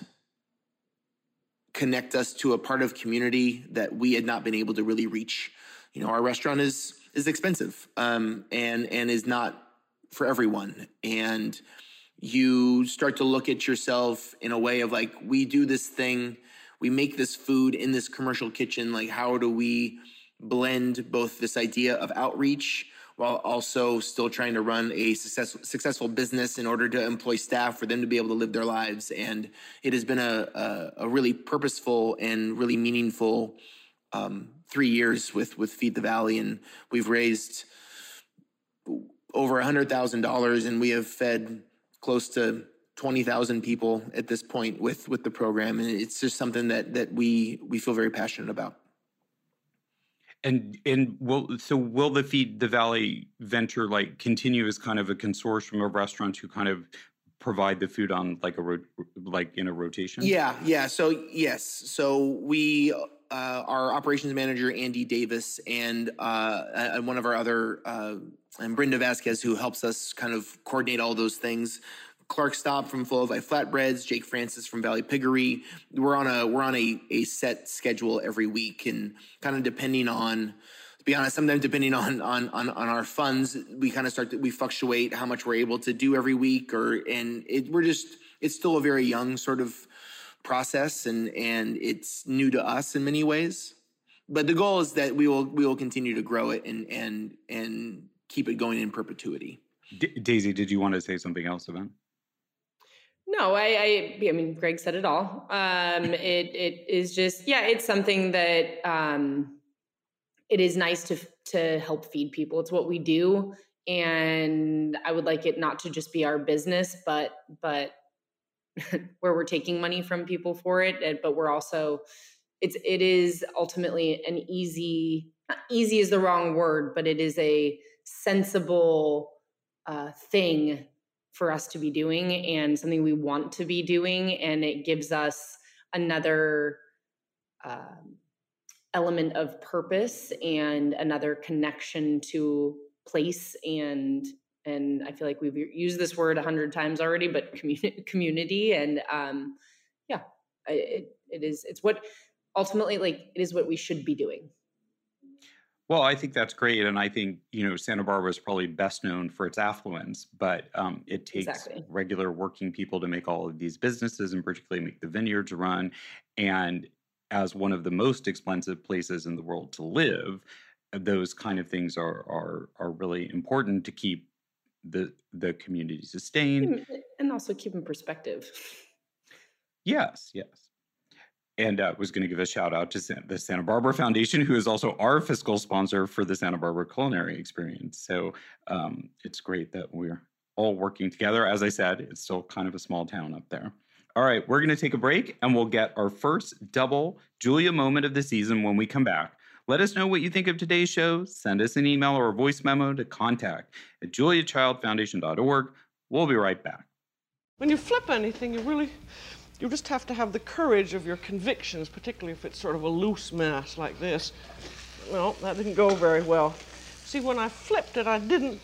connect us to a part of community that we had not been able to really reach. You know, our restaurant is is expensive um, and and is not for everyone, and you start to look at yourself in a way of like, we do this thing, we make this food in this commercial kitchen. Like, how do we blend both this idea of outreach while also still trying to run a success, successful business in order to employ staff for them to be able to live their lives? And it has been a, a, a really purposeful and really meaningful um, three years with with Feed the Valley, and we've raised over a hundred thousand dollars, and we have fed close to 20,000 people at this point with with the program and it's just something that that we we feel very passionate about. And and will so will the feed the valley venture like continue as kind of a consortium of restaurants who kind of provide the food on like a like in a rotation? Yeah yeah so yes so we uh, our operations manager Andy Davis and uh, and one of our other uh, and Brenda Vasquez who helps us kind of coordinate all those things. Clark Staub from Full of Flatbreads, Jake Francis from Valley Piggery. We're on a we're on a, a set schedule every week, and kind of depending on to be honest, sometimes depending on on on, on our funds, we kind of start to we fluctuate how much we're able to do every week, or and it, we're just it's still a very young sort of process and and it's new to us in many ways but the goal is that we will we will continue to grow it and and and keep it going in perpetuity D- daisy did you want to say something else about no, I, I, I mean, Greg said it all. Um, it, it is just, yeah, it's something that, um, it is nice to, to help feed people. It's what we do. And I would like it not to just be our business, but, but where we're taking money from people for it, but we're also it's it is ultimately an easy easy is the wrong word, but it is a sensible uh, thing for us to be doing and something we want to be doing, and it gives us another. Um, element of purpose and another connection to place and and I feel like we've used this word a hundred times already, but community, community, and um, yeah, it, it is. It's what ultimately, like, it is what we should be doing. Well, I think that's great, and I think you know Santa Barbara is probably best known for its affluence, but um, it takes exactly. regular working people to make all of these businesses, and particularly make the vineyards run. And as one of the most expensive places in the world to live, those kind of things are are are really important to keep the the community sustained and also keep in perspective yes yes and uh, was going to give a shout out to the Santa Barbara Foundation, who is also our fiscal sponsor for the Santa Barbara Culinary Experience. So um, it's great that we're all working together. As I said, it's still kind of a small town up there. All right, we're going to take a break and we'll get our first double Julia moment of the season when we come back. Let us know what you think of today's show. Send us an email or a voice memo to contact at juliachildfoundation.org. We'll be right back. When you flip anything, you really, you just have to have the courage of your convictions, particularly if it's sort of a loose mass like this. Well, that didn't go very well. See, when I flipped it, I didn't,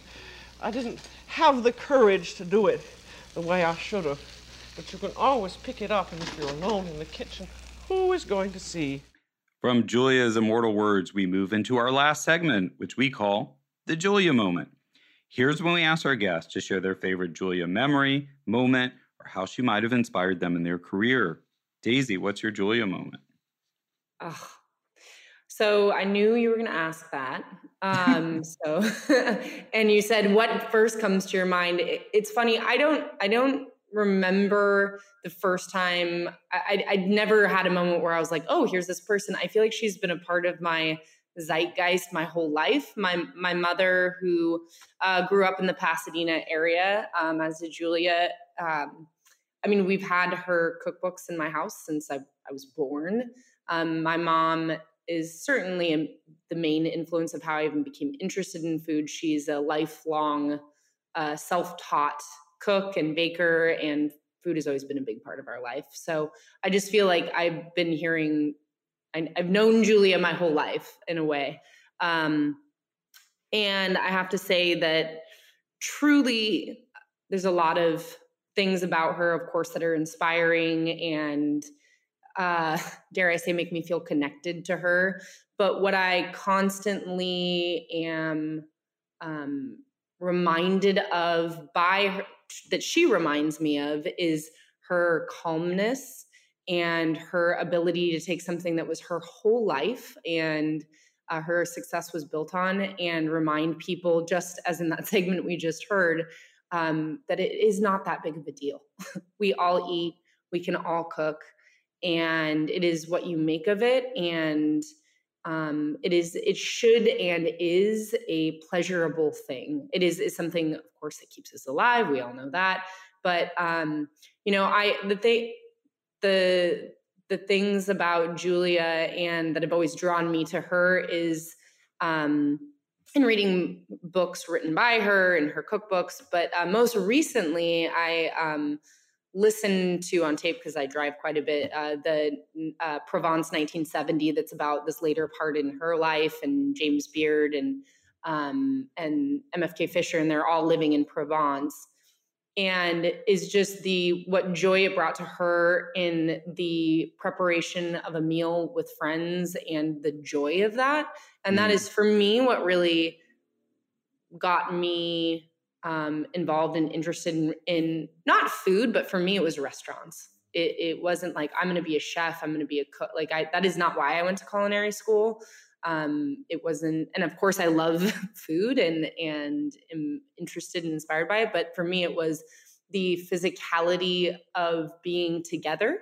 I didn't have the courage to do it the way I should have. But you can always pick it up, and if you're alone in the kitchen, who is going to see? From Julia's immortal words, we move into our last segment, which we call the Julia moment. Here's when we ask our guests to share their favorite Julia memory, moment, or how she might have inspired them in their career. Daisy, what's your Julia moment? Oh, so I knew you were going to ask that. Um, so, and you said what first comes to your mind. It, it's funny. I don't. I don't remember the first time I, I'd never had a moment where I was like, oh, here's this person. I feel like she's been a part of my zeitgeist my whole life. My my mother, who uh, grew up in the Pasadena area, um, as a Julia. Um, I mean, we've had her cookbooks in my house since I, I was born. Um, my mom is certainly the main influence of how I even became interested in food. She's a lifelong uh, self-taught cook and baker and food has always been a big part of our life. So i just feel like i've been hearing I, have known julia my whole life in a way. Um, and i have to say that truly there's a lot of things about her of course that are inspiring and uh, dare i say make me feel connected to her. But what i constantly am um, reminded of by her, that she reminds me of is her calmness and her ability to take something that was her whole life and uh, her success was built on and remind people just as in that segment we just heard um, that it is not that big of a deal. We all eat we can all cook and it is what you make of it and um, it is it should and is a pleasurable thing. It is, is something of course that keeps us alive we all know that but um, you know i the thing the the things about julia and that have always drawn me to her is um, in reading books written by her and her cookbooks but uh, most recently i um, listen to on tape because I drive quite a bit. Uh, the uh, Provence 1970 that's about this later part in her life, and James Beard and um, and MFK Fisher, and they're all living in Provence. And is just the what joy it brought to her in the preparation of a meal with friends and the joy of that. And mm. that is for me what really got me um, involved and interested in, in, not food, but for me, it was restaurants. It, it wasn't like I'm going to be a chef. I'm going to be a cook. Like I, that is not why I went to culinary school. Um, it wasn't, and of course, I love food and and am interested and inspired by it. But for me, it was the physicality of being together,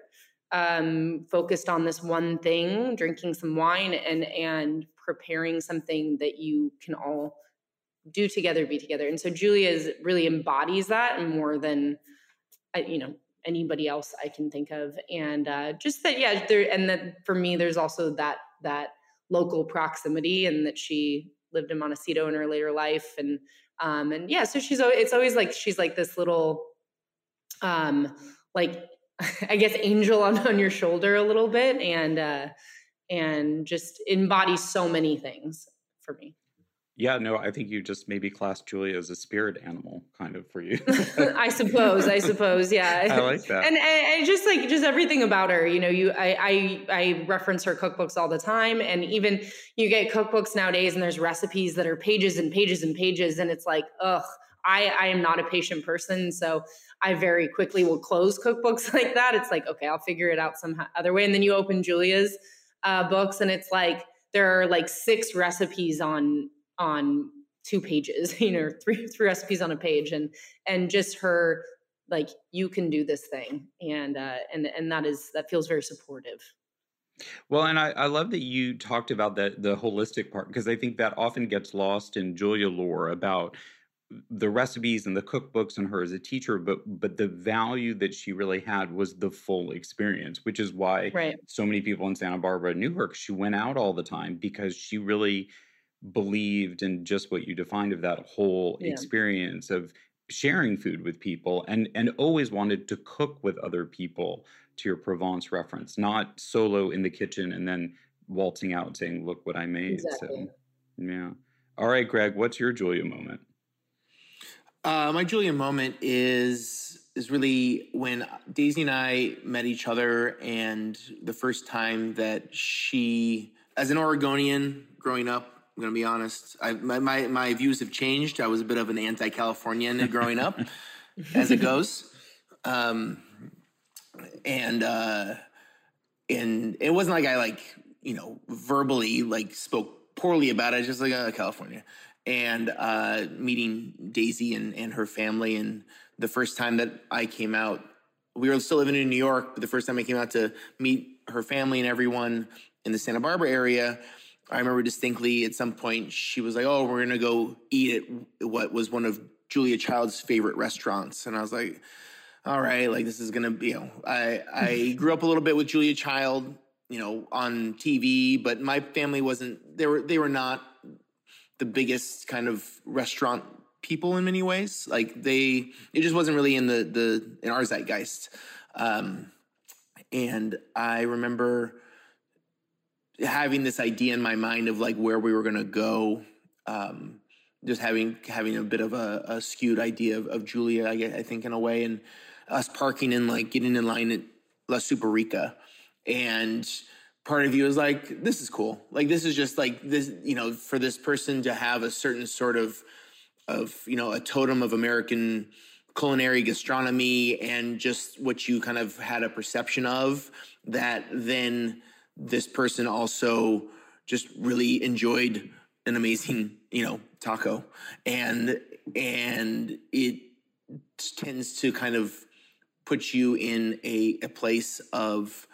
um, focused on this one thing, drinking some wine, and and preparing something that you can all do together, be together. And so Julia is, really embodies that more than, you know, anybody else I can think of. And uh, just that, yeah, there, and that for me, there's also that, that local proximity and that she lived in Montecito in her later life. And, um, and yeah, so she's, it's always like, she's like this little, um, like, I guess angel on, on your shoulder a little bit and, uh, and just embodies so many things for me. Yeah, no, I think you just maybe class Julia as a spirit animal, kind of for you. I suppose. I suppose. Yeah. I like that. And, and, just like just everything about her, you know, you I, I I reference her cookbooks all the time, and even you get cookbooks nowadays, and there's recipes that are pages and pages and pages, and it's like, ugh. I, I am not a patient person, so I very quickly will close cookbooks like that. It's like, okay, I'll figure it out some other way. And then you open Julia's uh, books, and it's like there are like six recipes on on two pages, you know, three three recipes on a page, and and just her like you can do this thing, and uh, and and that is that feels very supportive. Well, and I, I love that you talked about that the holistic part because I think that often gets lost in Julia lore about the recipes and the cookbooks and her as a teacher but but the value that she really had was the full experience which is why Right. so many people in santa barbara knew her 'cause she went out all the time because she really believed in just what you defined of that whole Yeah. experience of sharing food with people and and always wanted to cook with other people to your provence reference not solo in the kitchen and then waltzing out saying look what i made Exactly. so yeah all right greg what's your julia moment Uh, my Julia moment is is really when Daisy and I met each other, and the first time that she, as an Oregonian growing up, I'm gonna be honest, I, my, my my views have changed. I was a bit of an anti-Californian growing up, as it goes, um, and uh, and it wasn't like I like you know verbally like spoke poorly about it. Just like uh, California, and uh, meeting Daisy and and her family, and the first time that I came out, we were still living in New York, but the first time I came out to meet her family and everyone in the Santa Barbara area. I remember distinctly at some point she was like, "Oh, we're gonna go eat at what was one of Julia Child's favorite restaurants," and I was like, all right, like this is gonna be, you know, I I grew up a little bit with Julia Child, you know, on TV, but my family wasn't they were they were not the biggest kind of restaurant people in many ways. Like they it just wasn't really in the the in our zeitgeist. Um and I remember having this idea in my mind of like where we were gonna go. Um just having having a bit of a, a skewed idea of, of Julia, I, gue- I think, in a way, and us parking and like getting in line at La Super-Rica, and part of you is like, this is cool. Like this is just like this, you know, for this person to have a certain sort of of you know a totem of American culinary gastronomy and just what you kind of had a perception of that then this person also just really enjoyed an amazing you know taco. And and it tends to kind of put you in a, a place of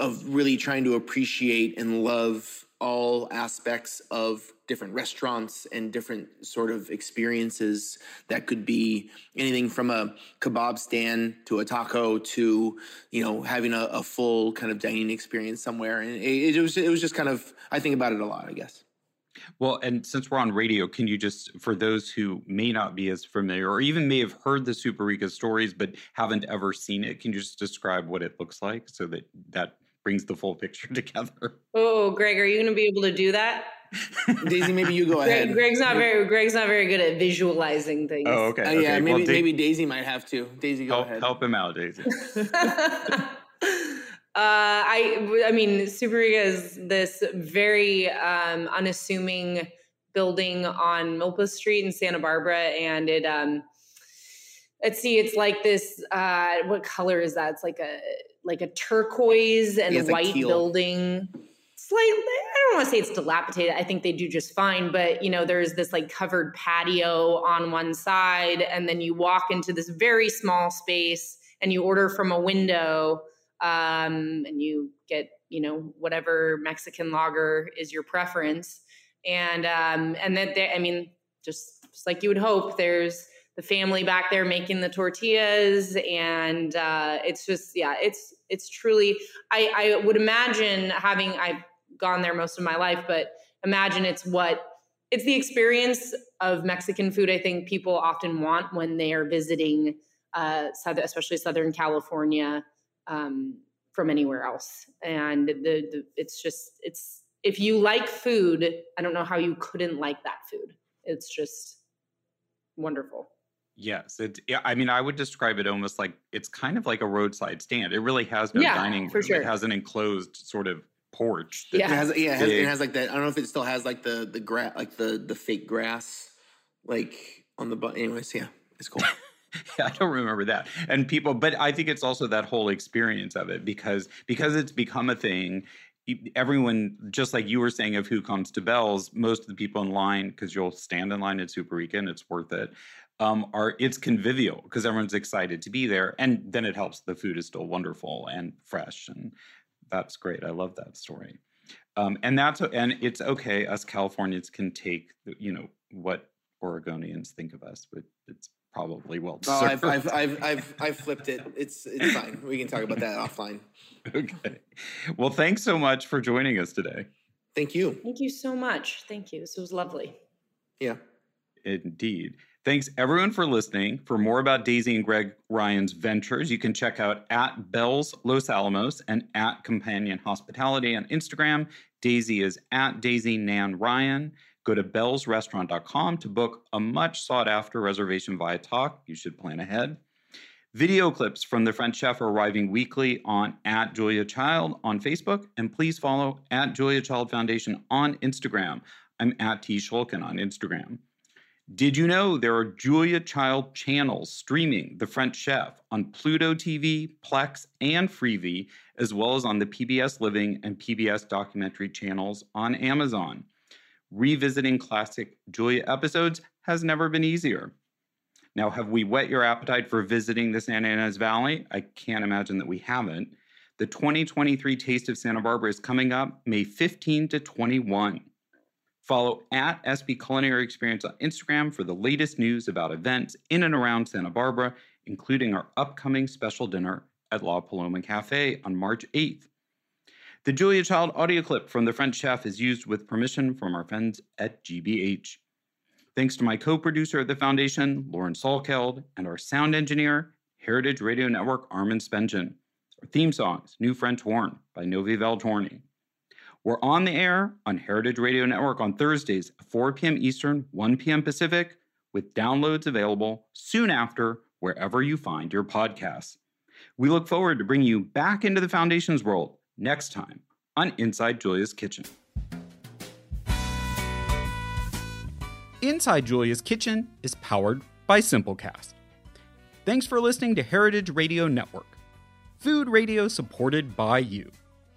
of really trying to appreciate and love all aspects of different restaurants and different sort of experiences that could be anything from a kebab stand to a taco to you know having a, a full kind of dining experience somewhere and it, it was it was just kind of I think about it a lot I guess. Well, and since we're on radio, can you just, for those who may not be as familiar or even may have heard the Super Rica stories but haven't ever seen it, can you just describe what it looks like so that that brings the full picture together? Oh, Greg, are you going to be able to do that? Daisy, maybe you go ahead. Greg's not very Greg's not very good at visualizing things. Oh, okay. Uh, okay. yeah, maybe well, Da- maybe Daisy might have to. Daisy, go help, ahead. help him out, Daisy. Uh, I I mean, Super-Rica is this very um, unassuming building on Milpas Street in Santa Barbara, and it um, let's see, it's like this. Uh, what color is that? It's like a like a turquoise and Yeah, it's like white building. Slightly, I don't want to say it's dilapidated. I think they do just fine, but you know, there's this like covered patio on one side, and then you walk into this very small space, and you order from a window um, and you get you know whatever Mexican lager is your preference, and um, and then there, I mean, just, just like you would hope, there's the family back there making the tortillas, and uh, it's just yeah, it's it's truly. I I would imagine having I've gone there most of my life, but imagine it's what it's the experience of Mexican food. I think people often want when they are visiting, uh, especially Southern California um, from anywhere else. And the, the it's just it's if you like food, I don't know how you couldn't like that food. It's just wonderful. Yes, it. Yeah, I mean, I would describe it almost like it's kind of like a roadside stand. It really has no Yeah, dining for room. sure. It has an enclosed sort of porch. that- It has, yeah, it has, it has like that. I don't know if it still has like the the grass, like the the fake grass, like on the butt. Anyways, yeah, it's cool. yeah, I don't remember that. And people, but I think it's also that whole experience of it because because it's become a thing. Everyone, just like you were saying, of who comes to Bell's, most of the people in line, because you'll stand in line at Super Rica and it's worth it. Um, are it's convivial because everyone's excited to be there, and then it helps. The food is still wonderful and fresh, and that's great. I love that story. Um, and that's and it's okay. Us Californians can take you know what Oregonians think of us, but it's probably well Oh. I've, I've, I've, I've, I've flipped it. It's, it's fine. We can talk about that offline. okay. Well, thanks so much for joining us today. Thank you. Thank you so much. Thank you. This was lovely. Yeah. Indeed. Thanks everyone for listening. For more about Daisy and Greg Ryan's ventures, you can check out at Bells Los Alamos and at Companion Hospitality on Instagram. Daisy is at Daisy Nan Ryan. Go to bellsrestaurant.com to book a much sought after reservation via Tock. You should plan ahead. Video clips from the French chef are arriving weekly on at Julia Child on Facebook, and please follow at Julia Child Foundation on Instagram. I'm at T Schulkin on Instagram. Did you know there are Julia Child channels streaming The French Chef on Pluto TV, Plex, and Freevee, as well as on the PBS Living and PBS documentary channels on Amazon? Revisiting classic Julia episodes has never been easier. Now, have we whet your appetite for visiting the Santa Ynez Valley? I can't imagine that we haven't. The 2023 Taste of Santa Barbara is coming up May 15 to 21. Follow at SB Culinary Experience on Instagram for the latest news about events in and around Santa Barbara, including our upcoming special dinner at La Paloma Cafe on March 8th. The Julia Child audio clip from the French chef is used with permission from our friends at GBH. Thanks to my co producer at the foundation, Lauren Salkeld, and our sound engineer, Heritage Radio Network Armin Spengen. Our theme song New French Horn by Novi Valtorni. We're on the air on Heritage Radio Network on Thursdays at 4 p.m. Eastern, 1 p.m. Pacific, with downloads available soon after wherever you find your podcasts. We look forward to bringing you back into the Foundation's world next time on Inside Julia's Kitchen. Inside Julia's Kitchen is powered by Simplecast. Thanks for listening to Heritage Radio Network, food radio supported by you.